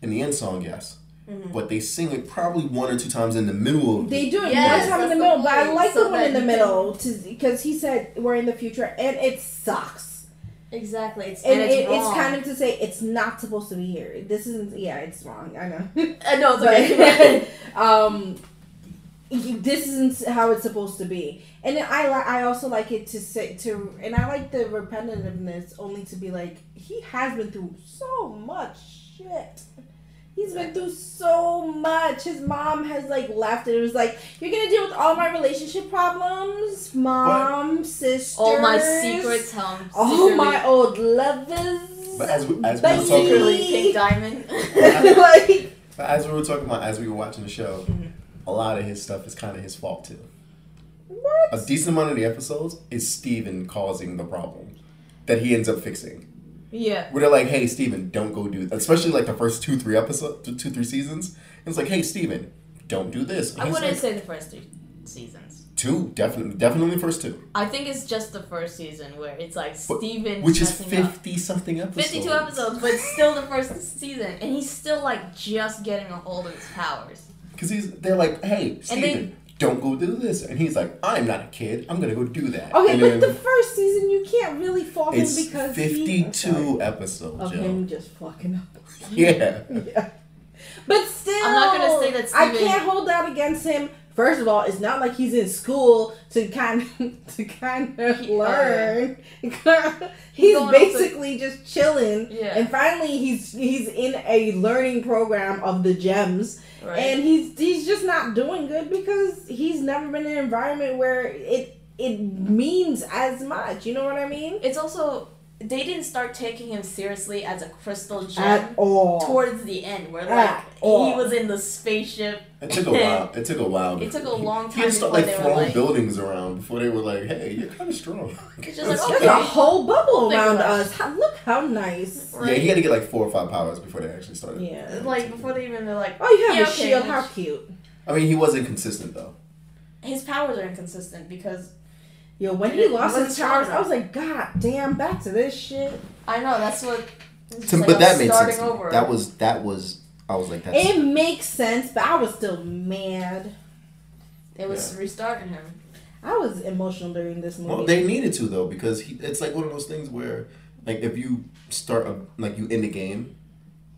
and the end song, yes. Mhm. But they sing it probably one or two times in the middle of They the, do it Yes, one time in the that's the middle, but I like so the one in the middle because he said we're in the future and it sucks. exactly. It's And, and, it's it, it's kind of to say it's not supposed to be here. This isn't. Yeah, it's wrong. I know. Uh, no, it's okay. but um, this isn't how it's supposed to be. And then I li- I also like it to say to, and I like the repetitiveness only to be like he has been through so much shit. He's been through so much. His mom has like left, and it was like you're gonna deal with all my relationship problems, mom, sister, all my secrets. How I'm all secretly, my old lovers. But as we- as we were talking- secretly pink diamond. like But as we were talking about as we were watching the show, Mhm. a lot of his stuff is kind of his fault too. what? A decent amount of the episodes is Steven causing the problem that he ends up fixing. Yeah. Where they're like, "Hey, Steven, don't go do," that. especially like the first two, three episodes, two, three seasons. It's like, "Hey, Steven, don't do this." And I wouldn't like, say the first three seasons. two, definitely, definitely first two, I think it's just the first season where it's like But- Steven which is messing up. fifty something episodes. 52 episodes, but still the first season, and he's still like just getting a hold of his powers. Because he's, they're like, "Hey, Steven, don't go do this," and he's like, "I'm not a kid. I'm gonna go do that." Okay, and but the first season you can't really fault him it's because he- fifty-two episodes, of Joe. him just fucking up. Yeah. yeah. But still, I'm not gonna say that I can't hold that against him. First of all, it's not like he's in school to kind of, to kind of He- oh, learn. he's going off basically just chilling, Yeah. and finally he's he's in a learning program of the gems, Right? and he's he's just not doing good because he's never been in an environment where it it means as much. You know what I mean? it's also they didn't start taking him seriously as a crystal gem At all. towards the end, where At like all. he was in the spaceship. It took a while. It took a while. It took a long time He time had to start like throwing like- buildings around before they were like, "Hey, you're kind of strong." It's just like, That's- There's okay. a whole bubble We'll around us. How, look how nice. Yeah, he had to get like four or five powers before they actually started. Yeah. Like before they even they're like, Oh, you have Yeah, a okay. shield. How cute. I mean, he wasn't consistent though. his powers are inconsistent because Yo, when he He lost his powers, I was like, God damn, back to this shit. I know that's what. To- like but I'm that made sense. to me. over. That was that was. I was like, that's. It makes sense, but I was still mad. It was restarting him. I was emotional during this movie. Well, they needed to though because he, it's like one of those things where, like, if you start a like you end a game,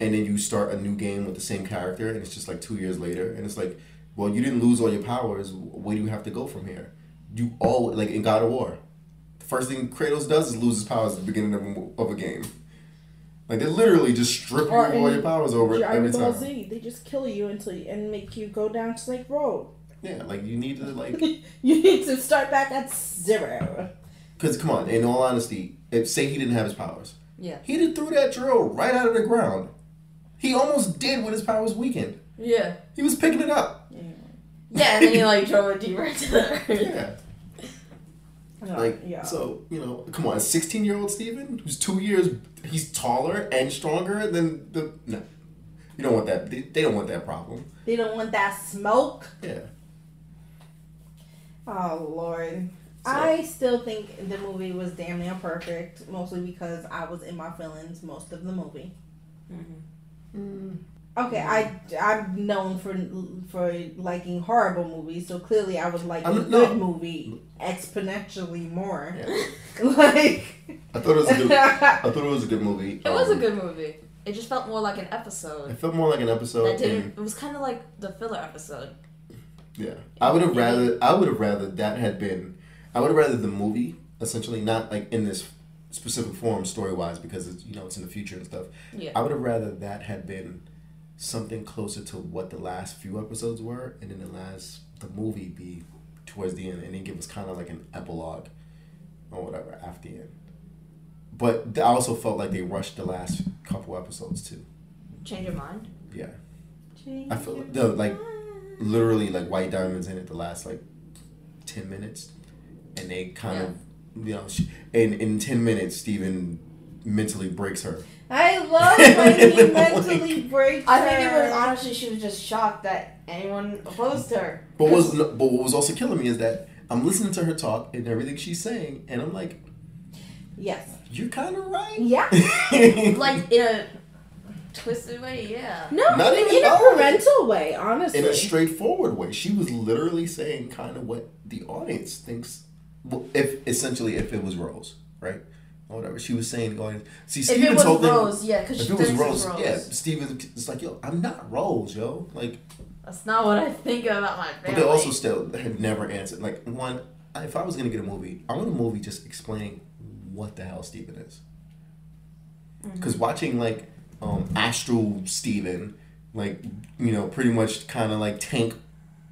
and then you start a new game with the same character, and it's just like two years later, and it's like, well, you didn't lose all your powers. Where do you have to go from here? You all like in God of War, the first thing Kratos does is lose his powers at the beginning of a, of a game. Like they literally just strip you of all your powers over Dragon every Ball time. Z, they just kill you until you, and make you go down to Snake Road. Yeah, like you need to like you need to start back at zero. Because come on, in all honesty, if say he didn't have his powers, Yeah. he did threw that drill right out of the ground. He almost did when his powers weakened. Yeah. He was picking it up. Yeah, and then he like drove it deeper into the earth. Yeah, No, like yeah. so you know, come on, sixteen year old Steven, who's two years, he's taller and stronger than the no. You don't want that. They, they don't want that problem. They don't want that smoke. Yeah. Oh Lord. So- I still think the movie was damn near perfect, mostly because I was in my feelings most of the movie. Mm-hmm. Mm. Okay, I I'm known for for liking horrible movies, so clearly I would like a I'm- good no. movie exponentially more. Yeah. like I thought it was a good. I thought it was a good movie. It was a Um, good movie. It just felt more like an episode. It felt more like an episode. That didn't. and- It was kind of like the filler episode. Yeah, I would have rather. I would have rather that had been. I would have rather the movie essentially not like in this specific form story wise because it's you know it's in the future and stuff. Yeah. I would have rather that had been something closer to what the last few episodes were, and then the last the movie be towards the end, and then give us kind of like an epilogue or whatever after the end. But I also felt like they rushed the last couple episodes too. Change your mind. Yeah, I feel the like literally like white diamonds in it the last like 10 minutes and they kind of you know she, in in 10 minutes steven mentally breaks her I love when he mentally breaks. I think it was honestly she was just shocked that anyone opposed her. but what was but what was also killing me is that i'm listening to her talk and everything she's saying and i'm like Yes. you're kind of right Yeah. Like in a twisted way, yeah. No, Not in, even in a no. parental way, honestly. in a straightforward way she was literally saying kind of what the audience thinks well, if essentially if it was rose right or whatever she was saying to the audience see If steven it was told them Rose, yeah, because If she it was thinks Rose, Rose. yeah, Steven it's like, yo, I'm not Rose, yo. Like, That's not what I think about my but they also still have never answered. Like, one, if I was gonna get a movie, I want a movie just explaining what the hell Steven is. Mm-hmm. Because watching like um, Astral Steven, like you know, pretty much kind of like tank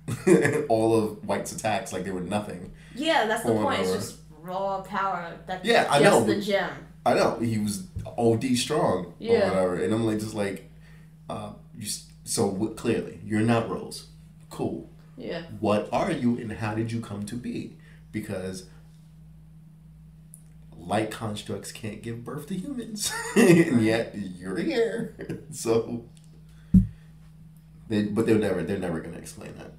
all of White's attacks like they were nothing. yeah, that's the point. It's just raw power. That's Yeah, I know, the gem. I know he was OD strong Yeah. or whatever, and I'm like just like, uh, you, so w- clearly you're not Rose. Cool. Yeah. what are you and how did you come to be? Because light constructs can't give birth to humans, and yet you're here. so, they, but they're never they're never gonna explain that.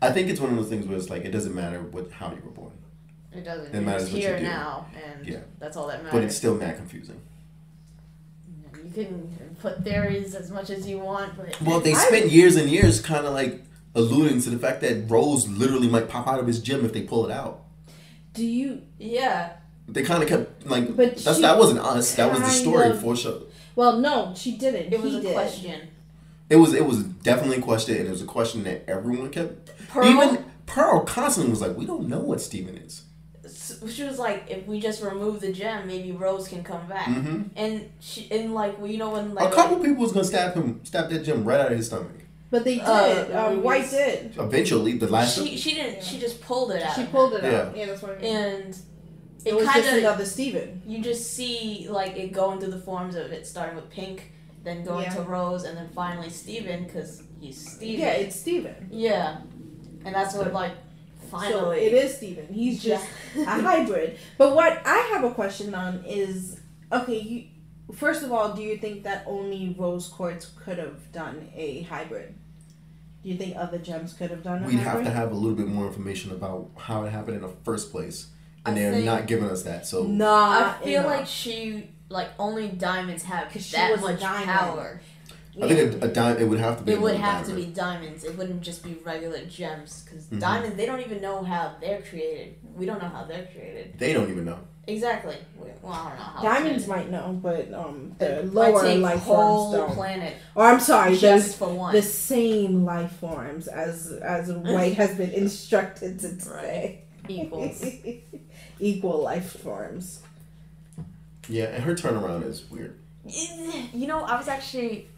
I think it's one of those things where it's like it doesn't matter what how you were born, It doesn't. It You're matters just what you here do. now, and Yeah. that's all that matters. but it's still mad confusing. You can put theories as much as you want, but Well, they I- spent years and years kind of like alluding to the fact that Rose literally might pop out of his gem if they pull it out. Do you? yeah, They kind of kept like But that's she that wasn't us. That was the kind story of- for sure. Well, no, she didn't. it was he a did. question. It was it was definitely a question, and it was a question that everyone kept. Pearl, Even Pearl constantly was like, "We don't know what Steven is." S- she was like, if we just remove the gem, maybe Rose can come back. hmm And she, and like, well, you know when like a couple people was gonna stab him, stab that gem right out of his stomach. But they did. Uh, um. White did. Eventually, the last. she she didn't she just pulled it out. She pulled it Yeah. out. Yeah, that's what I mean. and It, It was just kinda- another Steven. You just see like it going through the forms of it, starting with pink, then going Yeah. to rose, and then finally Steven, because he's Steven. Yeah, it's Steven. Yeah. And that's what like So it is Steven. He's just a hybrid. But what I have a question on is okay, you first of all, do you think that only rose quartz could have done a hybrid? Do you think other gems could have done a We'd hybrid? have to have a little bit more information about how it happened in the first place, and I they're not giving us that. So I feel enough. like she like only diamonds have 'Cause she that was a much diamond. power. I think a, a dime. It would have to be. It would another have to be diamonds. It wouldn't just be regular gems because Mhm. diamonds they don't even know how they're created. We don't know how they're created. They don't even know. Exactly. Well, I don't know how. Diamonds might know, but um, the lower Might take life whole forms don't. planet Or I'm sorry, just there's for one. the same life forms as as White has been instructed to say. equals. Equal life forms. Yeah, and her turnaround is weird You know, I was actually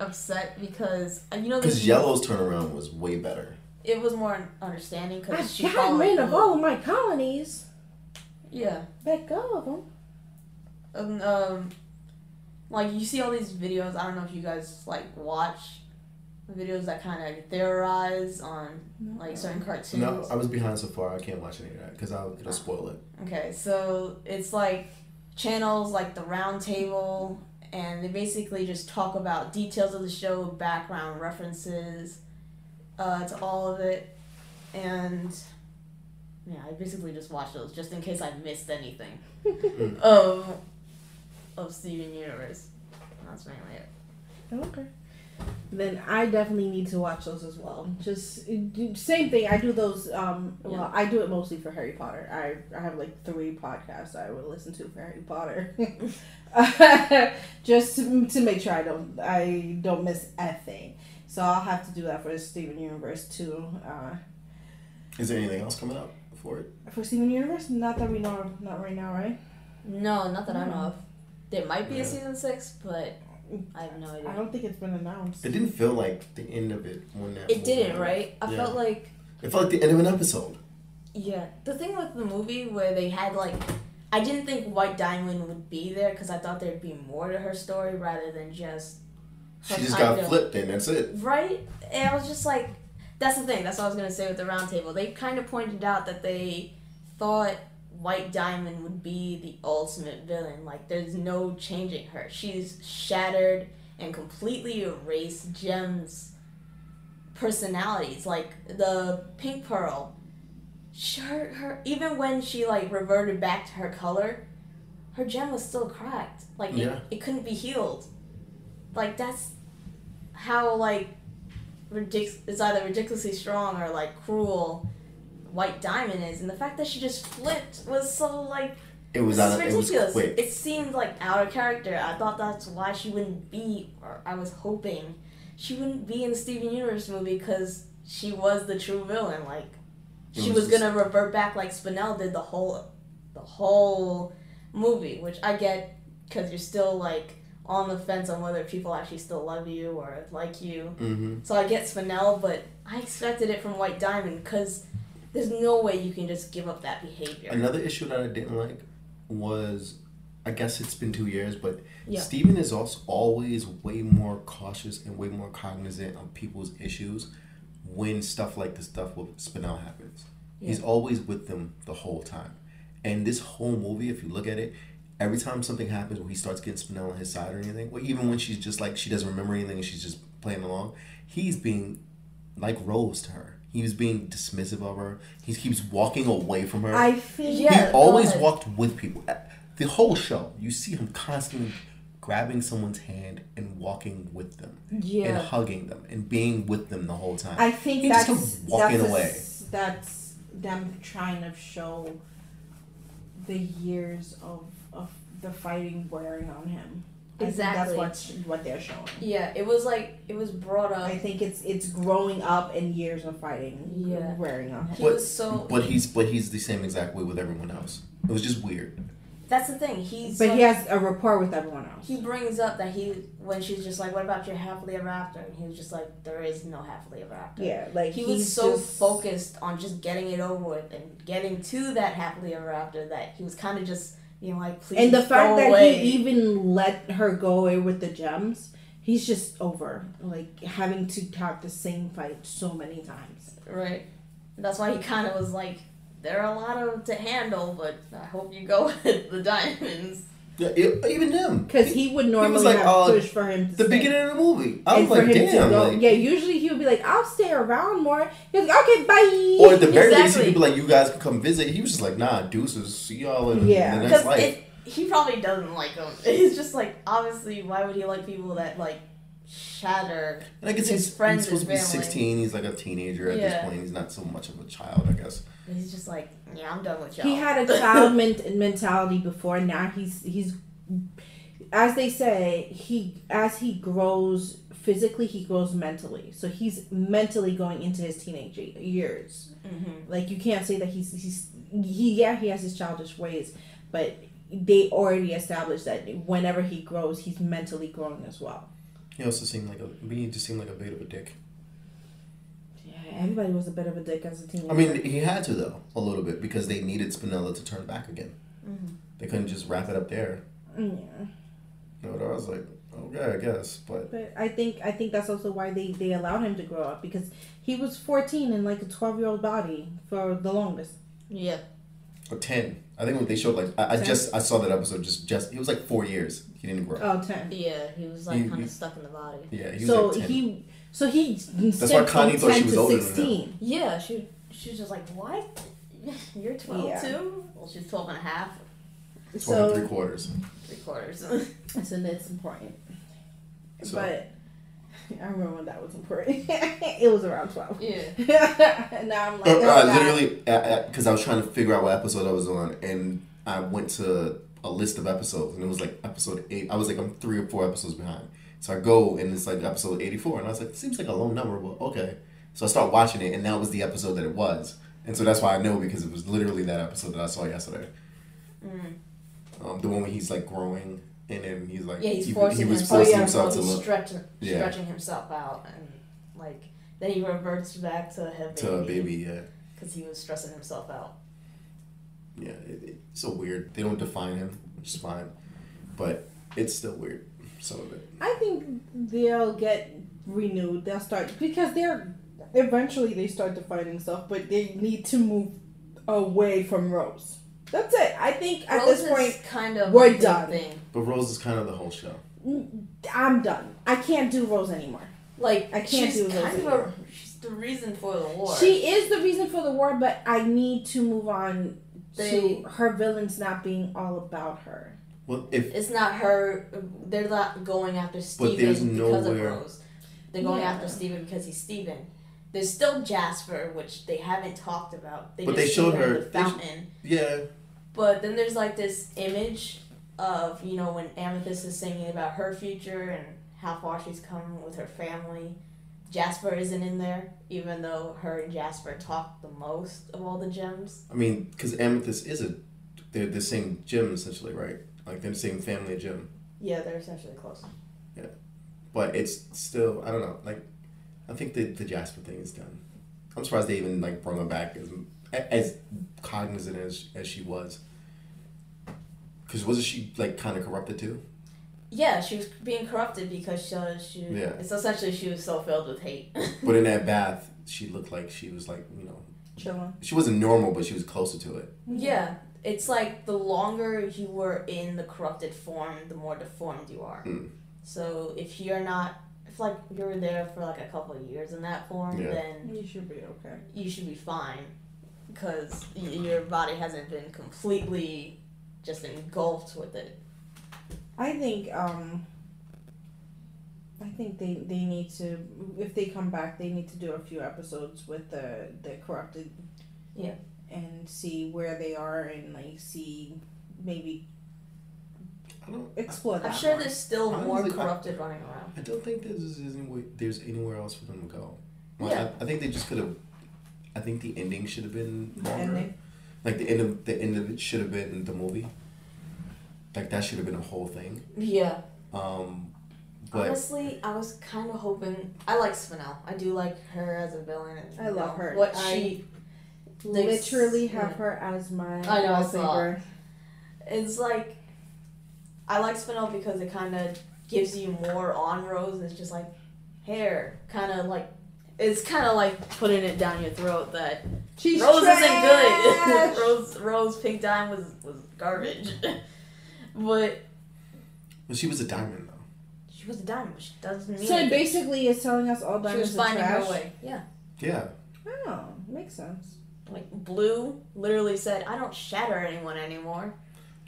upset because uh, you know because this Yellow's turnaround was way better. It was more understanding because she got followed rid of all of my colonies. Yeah. Let go of them. Um, um, like you see all these videos. I don't know if you guys like watch videos that kind of theorize on like certain cartoons. No, I was behind so far. I can't watch any of that because I'll it'll spoil it. Okay, so it's like channels like the Round Table, and they basically just talk about details of the show, background references uh, to all of it, and yeah, I basically just watch those just in case I missed anything of of Steven Universe. That's mainly it. Okay. Then I definitely need to watch those as well. Just same thing. I do those. Um, Yeah. well, I do it mostly for Harry Potter. I I have like three podcasts I would listen to for Harry Potter, just to, to make sure I don't I don't miss a thing. So I'll have to do that for the Steven Universe too. Uh, Is there anything else coming up for it? for Steven Universe, not that we know of, not right now, right? No, not that I know of. There might be Yeah. a season six, but I have no idea. I don't think it's been announced. It didn't feel like the end of it when that. It didn't, ended. right? I Yeah. felt like It felt like the end of an episode. Yeah, the thing with the movie where they had like, I didn't think White Diamond would be there because I thought there'd be more to her story rather than just She just got of- flipped and that's it. right. And I was just like, that's the thing. That's what I was gonna say with the roundtable. They kind of pointed out that they thought White Diamond would be the ultimate villain. Like, there's no changing her. She's shattered and completely erased Gem's personalities. Like the Pink Pearl, she- her, her even when she like reverted back to her color, her gem was still cracked. Like it, it couldn't be healed. Like that's how like ridic- it's either ridiculously strong or like cruel white diamond is and the fact that she just flipped was so like It was out. Of, it was ridiculous quick. it seemed like out of character i thought that's why she wouldn't be or i was hoping she wouldn't be in the steven universe movie because she was the true villain like It she was gonna revert back like spinel did the whole the whole movie which i get because you're still like on the fence on whether people actually still love you or like you hmm so I get Spinel, but I expected it from White Diamond because there's no way you can just give up that behavior. Another issue that I didn't like was, I guess it's been two years, but Yeah. Steven is also always way more cautious and way more cognizant of people's issues when stuff like the stuff with Spinell happens. He's always with them the whole time. And this whole movie, if you look at it, every time something happens where he starts getting Spinell on his side or anything, or even when she's just like she doesn't remember anything and she's just playing along, he's being like Rose to her. He was being dismissive of her. He keeps walking away from her. I think Yeah. he always walked with people. Uh, the whole show, you see him constantly grabbing someone's hand and walking with them yeah. and hugging them and being with them the whole time. I think He just that's kept walking that's, away. that's them trying to show the years of of the fighting wearing on him. I think Exactly. that's what what they're showing. yeah. It was like it was brought up. I think it's it's growing up and years of fighting Yeah. wearing on him. He But- was so But he's but he's the same exact way with everyone else. It was just weird. That's the thing. He's But like, he has a rapport with everyone else. he brings up that he when she's just like, "What about your happily ever after?" And he was just like, "There is no happily ever after." Yeah, like He was so just- focused on just getting it over with and getting to that happily ever after that he was kind of just being like, "Please." And the fact go that away. he even let her go away with the gems, he's just over. Like having to have the same fight so many times. right. That's why he kind of was like, "There are a lot of to handle, but I hope you go with the diamonds." Yeah, e- even him. Because he would normally like, have uh, pushed for him to the stay. beginning of the movie. I and was like, damn. go, like, yeah. Usually he would be like, "I'll stay around more." He's like, "Okay, bye." Or at the very least, Exactly. he'd be like, "You guys can come visit." He was just like, "Nah, deuces. See y'all in Yeah. the next Because life." it, he probably doesn't like him. He's just like, obviously, why would he like people that like shatter? and I guess his he's, friends he's supposed to be sixteen. He's like a teenager at Yeah. this point. He's not so much of a child, I. He's just like, yeah, I'm done with y'all. He had a child ment- mentality before. Now he's he's, as they say, he as he grows physically, he grows mentally. So he's mentally going into his teenage ye- years. hmm Like you can't say that he's he's he yeah he has his childish ways, but they already established that whenever he grows, he's mentally growing as well. He also seemed like a. He just seemed like a bit of a dick. Yeah, everybody was a bit of a dick as a teenager. I mean, he had to though a little bit because they needed Spinella to turn back again. hmm They couldn't just wrap it up there. Mm, yeah. You know, I was like, okay, I guess, but But I think I think that's also why they they allowed him to grow up because he was 14 in like a 12 year old body for the longest. Yeah. or ten. I think when they showed like I, I just I saw that episode just just it was like four years he didn't grow. Oh, 10. Yeah, he was like kind of stuck in the body. Yeah, he was So like ten. he so he why Connie from thought she 10 was to older than him. 16. Yeah, she she was just like, what? You're 12 Yeah. too? Well, she's 12 and a half, Twelve and three So quarters. three quarters. so that's important. So- But I remember when that was important. it was around 12. yeah. now I'm like, Uh, oh, I God. literally, because I was trying to figure out what episode I was on, and I went to a list of episodes, and it was like episode eight. I was like, I'm three or four episodes behind. So I go, and it's like episode 84, and I was like, seems like a low number, but okay. So I start watching it, and that was the episode that it was. And so that's why I know, because it was literally that episode that I saw yesterday. Mm. Um, the one where he's like growing, and then he's like, Yeah, he's he, forcing he was himself, forcing yeah, himself to look stretching, Yeah. stretching himself out, and like then he reverts back to baby, to a baby, yeah. because he was stressing himself out. Yeah, it, it's so weird. They don't define him, which is fine, but it's still weird. Some of it. I think they'll get renewed. They'll start because they're eventually they start defining stuff, but they need to move away from Rose. That's it. I think at Rose this point is kind of we're done. Thing. But Rose is kind of the whole show. Mm, I'm done. I can't do Rose anymore. Like I can't she's do those kind of anymore. a, she's the reason for the war. She is the reason for the war, but I need to move on They- to her villains not being all about her. Well, if It's not her. They're not going after Steven there's because of nowhere- Rose. They're going Yeah. after Steven because he's Steven. There's still Jasper, which they haven't talked about. They But just they showed her her- the they sh- fountain. yeah, But then there's like this image of you know when Amethyst is singing about her future and how far she's come with her family. Jasper isn't in there, even though her and Jasper talk the most of all the gems. I mean, because Amethyst is a, they're the same gem essentially, right? Like they're the same family gem, Yeah, they're essentially close. Yeah, but it's still I don't know. Like, I think the the Jasper thing is done. I'm surprised they even like brought her back as as cognizant as as she was. Because wasn't she like kind of corrupted too? Yeah, she was being corrupted because she, she Yeah. it's essentially she was so filled with hate. But in that bath, she looked like she was like you know Chilling. she wasn't normal, but she was closer to it. yeah, it's like the longer you were in the corrupted form, the more deformed you are. Mm. So if you're not, if like you're there for like a couple of years in that form, Yeah. then You should be okay. you should be fine, because y- your body hasn't been completely just engulfed with it. I think um I think they, they need to if they come back they need to do a few episodes with the the corrupted Yeah. And see where they are and like see maybe I, that. I'm sure more. there's still Honestly, more I- corrupted running around. I don't think there's anywhere, there's anywhere else for them to go. Like, Yeah. I, I think they just could have. I think the ending should have been The longer. ending. Like the end of the end of it should have been the movie. Like that should have been a whole thing. Yeah. Um, but Honestly, I was kind of hoping. I like Spinel. I do like her as a villain. And, I love know, her. What I she. Literally have yeah. her as my I know, I saw. wallpaper. It's like. I like Spinel because it kind of gives you more on Rose. It's just like hair. Kind of like. It's kind of like putting it down your throat that She's Rose trash. isn't good. Rose, Rose Pink Dime was, was garbage. but but she was a diamond though. she was a diamond. But she doesn't mean So it anything. basically it's telling us all she diamonds was are finding trash. her way. Yeah. Yeah. Oh, makes sense. Like Blue literally said, "I don't shatter anyone anymore.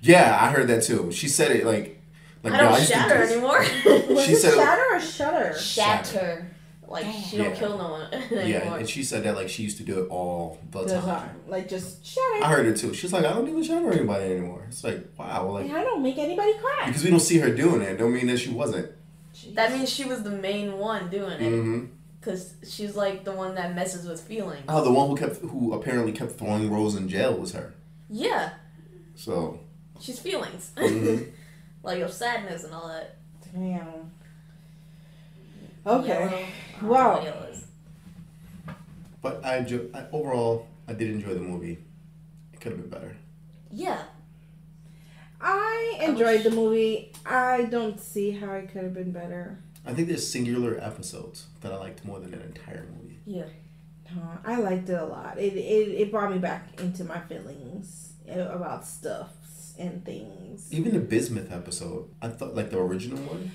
Yeah, I heard that too. She said it like, like I yo, don't used to shatter this." anymore." Was She it said- shatter or shutter? shatter. Like she don't Yeah. kill no one anymore. Yeah, and she said that like she used to do it all the The time. time. Like just shatter. I heard it too. She's like, I don't even shatter anybody anymore. It's like, wow, like I don't make anybody cry. because we don't see her doing it, don't mean that she wasn't. that means she was the main one doing it, Mm-hmm. Because she's like the one that messes with feelings. Oh, the one who kept, who apparently kept throwing Rose in jail was her. Yeah, So, she's feelings, mhm. like of sadness and all that. Damn. Okay. Yellow. I don't know Wow. what yellow but I, enjoy, I overall I did enjoy the movie. It could have been better. Yeah, I I enjoyed wish- the movie. I don't see how it could have been better. I think there's singular episodes that I liked more than an entire movie. yeah. Uh, I liked it a lot. It, it it brought me back into my feelings about stuffs and things. Even the Bismuth episode, I thought like the original one.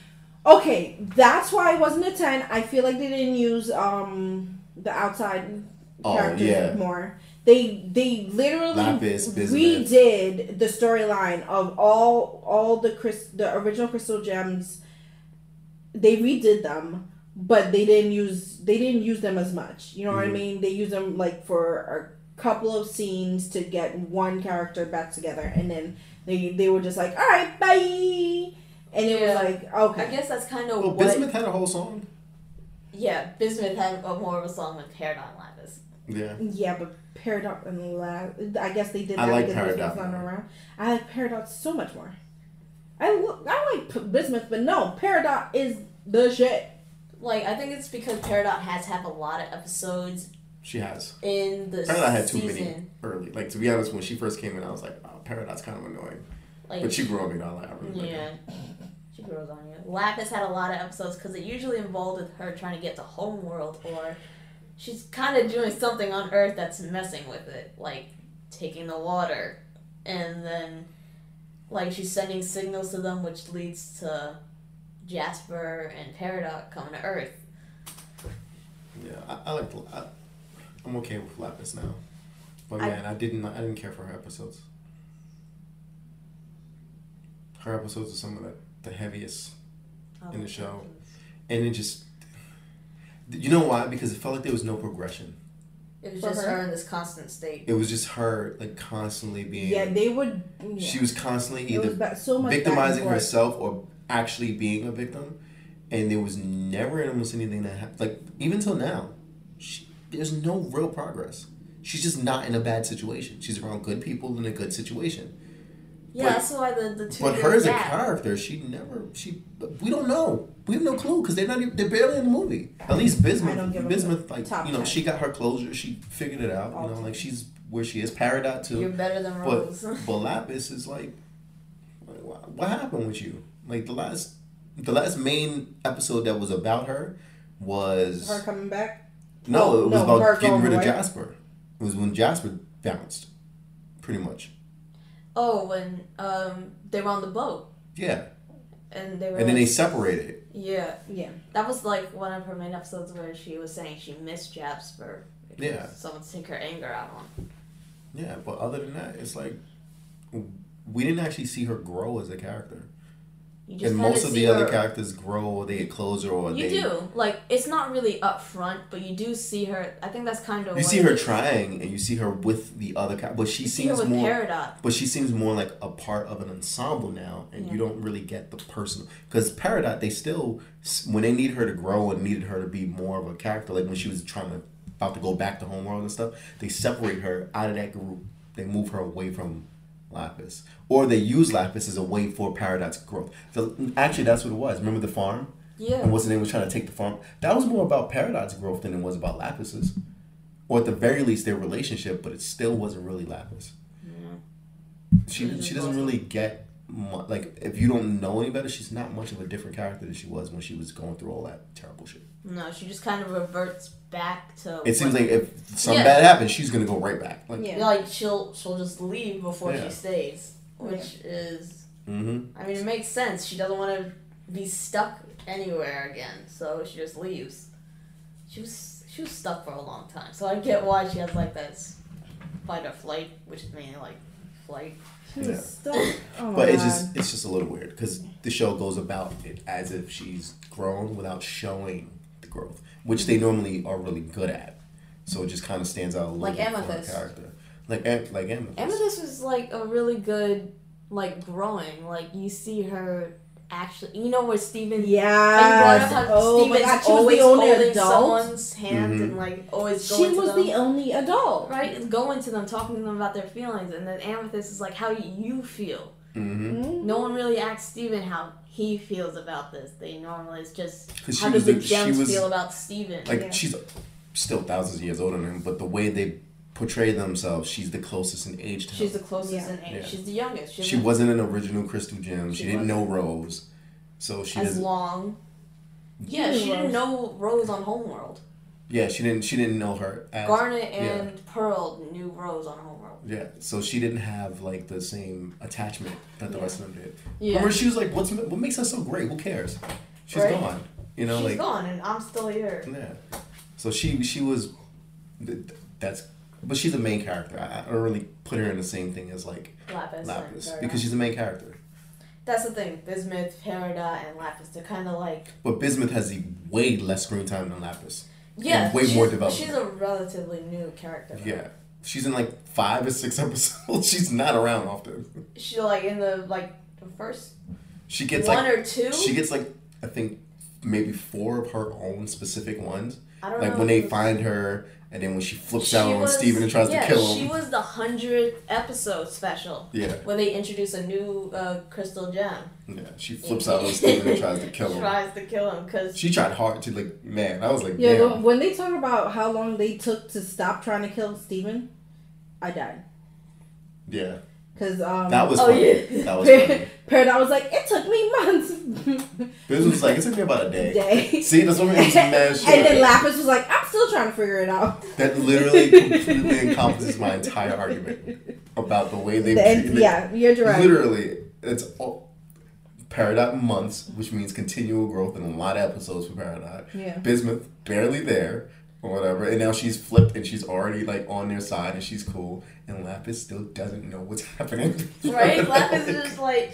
Okay, that's why it wasn't a ten. I feel like they didn't use um the outside Oh, characters yeah. more. They they literally Lapis, redid the storyline of all all the Chris the original Crystal Gems. They redid them, but they didn't use they didn't use them as much. You know what I Mhm. mean? They used them like for a couple of scenes to get one character back together, and then they they were just like, all right, bye. And it Yeah. was like, okay I guess that's kind of Well, what. Bismuth had a whole song. Yeah, Bismuth had a more of a song with Peridot Lapis. Yeah. Yeah, but Peridot and La- I guess they did I like because Peridot not around. I like Peridot so much more. I look, I like Bismuth, but no, Peridot is the shit. Like I think it's because Peridot has had a lot of episodes She has. in the Peridot had too season. many early. Like to be honest, when she first came in, I was like, oh, Peridot kind of annoying. Like But she grew on me. I like. I really like her. yeah, she grows on you. Lapis had a lot of episodes because it usually involved with her trying to get to Homeworld or she's kind of doing something on Earth that's messing with it, like taking the water, and then like she's sending signals to them, which leads to Jasper and Peridot coming to Earth. Yeah, I, I like. the- I, I'm okay with Lapis now, but I- man, I, didn't. I didn't care for her episodes. Her episodes are some of the, the heaviest, In the show. and it just. You know why? Because it felt like there was no progression. It was For just her? her in this constant state. It was just her like constantly being. Yeah, they would. Yeah. She was constantly It was either ba- so much victimizing herself or actually being a victim, and there was never almost anything that happened. Like even till now, she, there's no real progress. She's just not in a bad situation. She's around good people in a good situation. Yeah, But- that's why the the two. But her as a character, she never she. We don't know. We have no clue because they're not. Even, they're barely in the movie. At least I don't Bismuth. Bismuth, like top you know, ten. she got her closure. She figured it out. All you know, like she's where she is. Peridot too. You're better than But Rose. but Lapis is like, like, what happened with you? Like the last, the last main episode that was about her was Her coming back. no, it was no, about getting rid of. Jasper. It was when Jasper bounced, pretty much. Oh, when um they were on the boat Yeah, and they were. and then they separated. Yeah, Yeah. that was like one of her main episodes where she was saying she missed Jasper. because Yeah. Someone to take her anger out on. Yeah, but other than that, it's like we didn't actually see her grow as a character. And most of the other her- characters grow, or they get closer, or You they. do like it's not really upfront, but you do see her. I think that's kind of You see her trying and you see her with the other characters, but she You seems with more. Peridot. But she seems more like a part of an ensemble now, and you don't really get the personal. Because Peridot, they still, when they need her to grow and needed her to be more of a character, like when she was trying to about to go back to Homeworld and stuff, they separate her out of that group. They move her away from Lapis, or they use Lapis as a way for Peridot growth. The, actually, that's what it was. Remember the farm? Yeah. And what's the name was trying to take the farm? That was more about Peridot growth than it was about Lapis's, or at the very least their relationship. But it still wasn't really Lapis. Yeah. She she doesn't really get like if you don't know any better, she's not much of a different character than she was when she was going through all that terrible shit. No, she just kind of reverts back to. It seems like if something Yeah. bad happens, she's gonna go right back. Like, Yeah. like she'll she'll just leave before Yeah. she stays, which is mm-hmm. I mean it makes sense. She doesn't want to be stuck anywhere again, so she just leaves. She was she was stuck for a long time, so I get why she has like this fight or flight, which is mainly like flight. She was Yeah. stuck. Oh my But it's just it's just a little weird because the show goes about it as if she's grown without showing the growth, which they normally are really good at. So it just kind of stands out a little Like bit for her Amethyst. character, like Am- like Amethyst. Amethyst was like a really good like growing. Like you see her actually, you know where Steven. Yeah. you brought Yes. up how Oh my God, she was always the only holding adult. someone's hand Mhm. and like always She going to was them. the only adult. right, going to them, talking to them about their feelings, and then Amethyst is like, "How do you feel?" Mm-hmm. Mhm. No one really asked Steven how he feels about this. They normally it's just 'Cause she how was does the the- gems was- feel about Steven? Like Yeah. she's still thousands of years older than him, but the way they portray themselves, she's the closest in age to him. She's the closest Yeah. in age. Yeah. She's the youngest. She wasn't an original Crystal Gem. She, She didn't know Rose, so she as long. Yeah, knew she didn't know Rose on Homeworld. Yeah, she didn't. She didn't know her. As, Garnet and Pearl knew Rose on Homeworld. Yeah, so she didn't have like the same attachment that the Yeah. rest of them did. Yeah, Remember, she was like, "What's what makes us so great? Who cares? She's Right. gone." You know, she's like gone, and I'm still here. yeah. So she she was, that's. But she's a main character. I, I don't really put her in the same thing as like Lapis, Lapis because she's the main character. that's the thing. Bismuth, Peridot, and Lapis. They're kind of like But Bismuth has the way less screen time than Lapis. yeah, way more development. She's a relatively new character. though. Yeah, she's in like five or six episodes. she's not around often. She like in the like the first She gets one like or two. she gets like I think maybe four of her own specific ones. I don't Like know when they find her, and then when she flips She out on was- Steven and tries yeah, to kill him. she was the hundredth episode special yeah, where they introduce a new uh, crystal gem. yeah. She flips out on Steven and tries to kill him. She tries to kill him because She tried hard to like, man. I was like, Yeah, damn. when they talk about how long they took to stop trying to kill Steven, I died. yeah, Cause um, that was Oh, funny. yeah. That was funny. Was like, it took me months. This was like it took me about a day. Day. See, that's what makes me mad. shit. and then Lapis was like, I'm still trying to figure it out. That literally completely encompasses my entire argument about the way they And, treat- yeah, you're right. Literally, it's all Peridot months, which means continual growth in a lot of episodes for Peridot. Yeah. Bismuth barely there or whatever, and now she's flipped and she's already like on their side and she's cool, and Lapis still doesn't know what's happening. right, Lapis is just like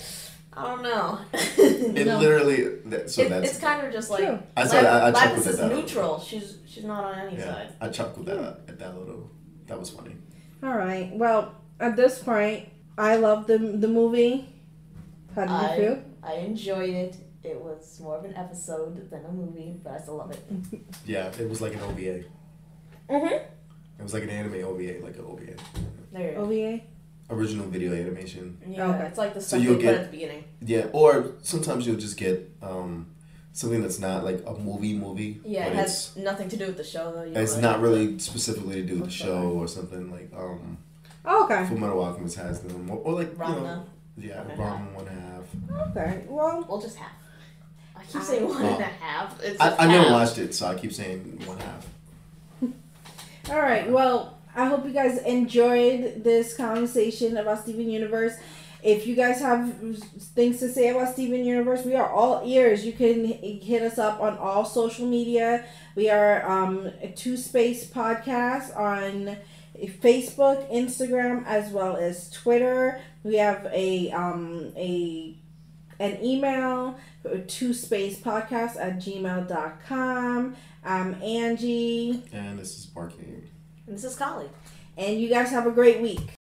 I don't know. It No. literally. That, so It- that's. it's kind of just like True. I said I, I Lapis at is neutral. She's she's not on any Yeah, side. I chuckled at, at that little. That was funny. All right. Well, at this point, I love the the movie. How did I- you feel? I enjoyed it. It was more of an episode than a movie, but I still love it. Yeah, it was like an OVA. Mm-hmm. It was like an anime OVA, like an OVA. There you go. OVA. Original video animation. Yeah, Okay. it's like the So stuff you'll they get- at the beginning. Yeah, or sometimes you'll just get um, something that's not like a movie movie. Yeah, it has nothing to do with the show though. You It's, it's don't really- really specifically to do with the show or something like um, Oh, okay. Full Metal Alchemist has them, or, or like you know, Ranma. yeah, Okay. Ranma one half. Okay. Well, Well, just half. I keep saying one Oh. and a half. It's I, just I never half. watched it, so I keep saying one half. all right. Well, I hope you guys enjoyed this conversation about Steven Universe. If you guys have things to say about Steven Universe, we are all ears. You can hit us up on all social media. We are um, a Two Space Podcast on Facebook, Instagram, as well as Twitter. We have a um, a an email two space podcast at gmail.com. I'm Angie, And this is Barkeem. And this is Collie. and you guys have a great week.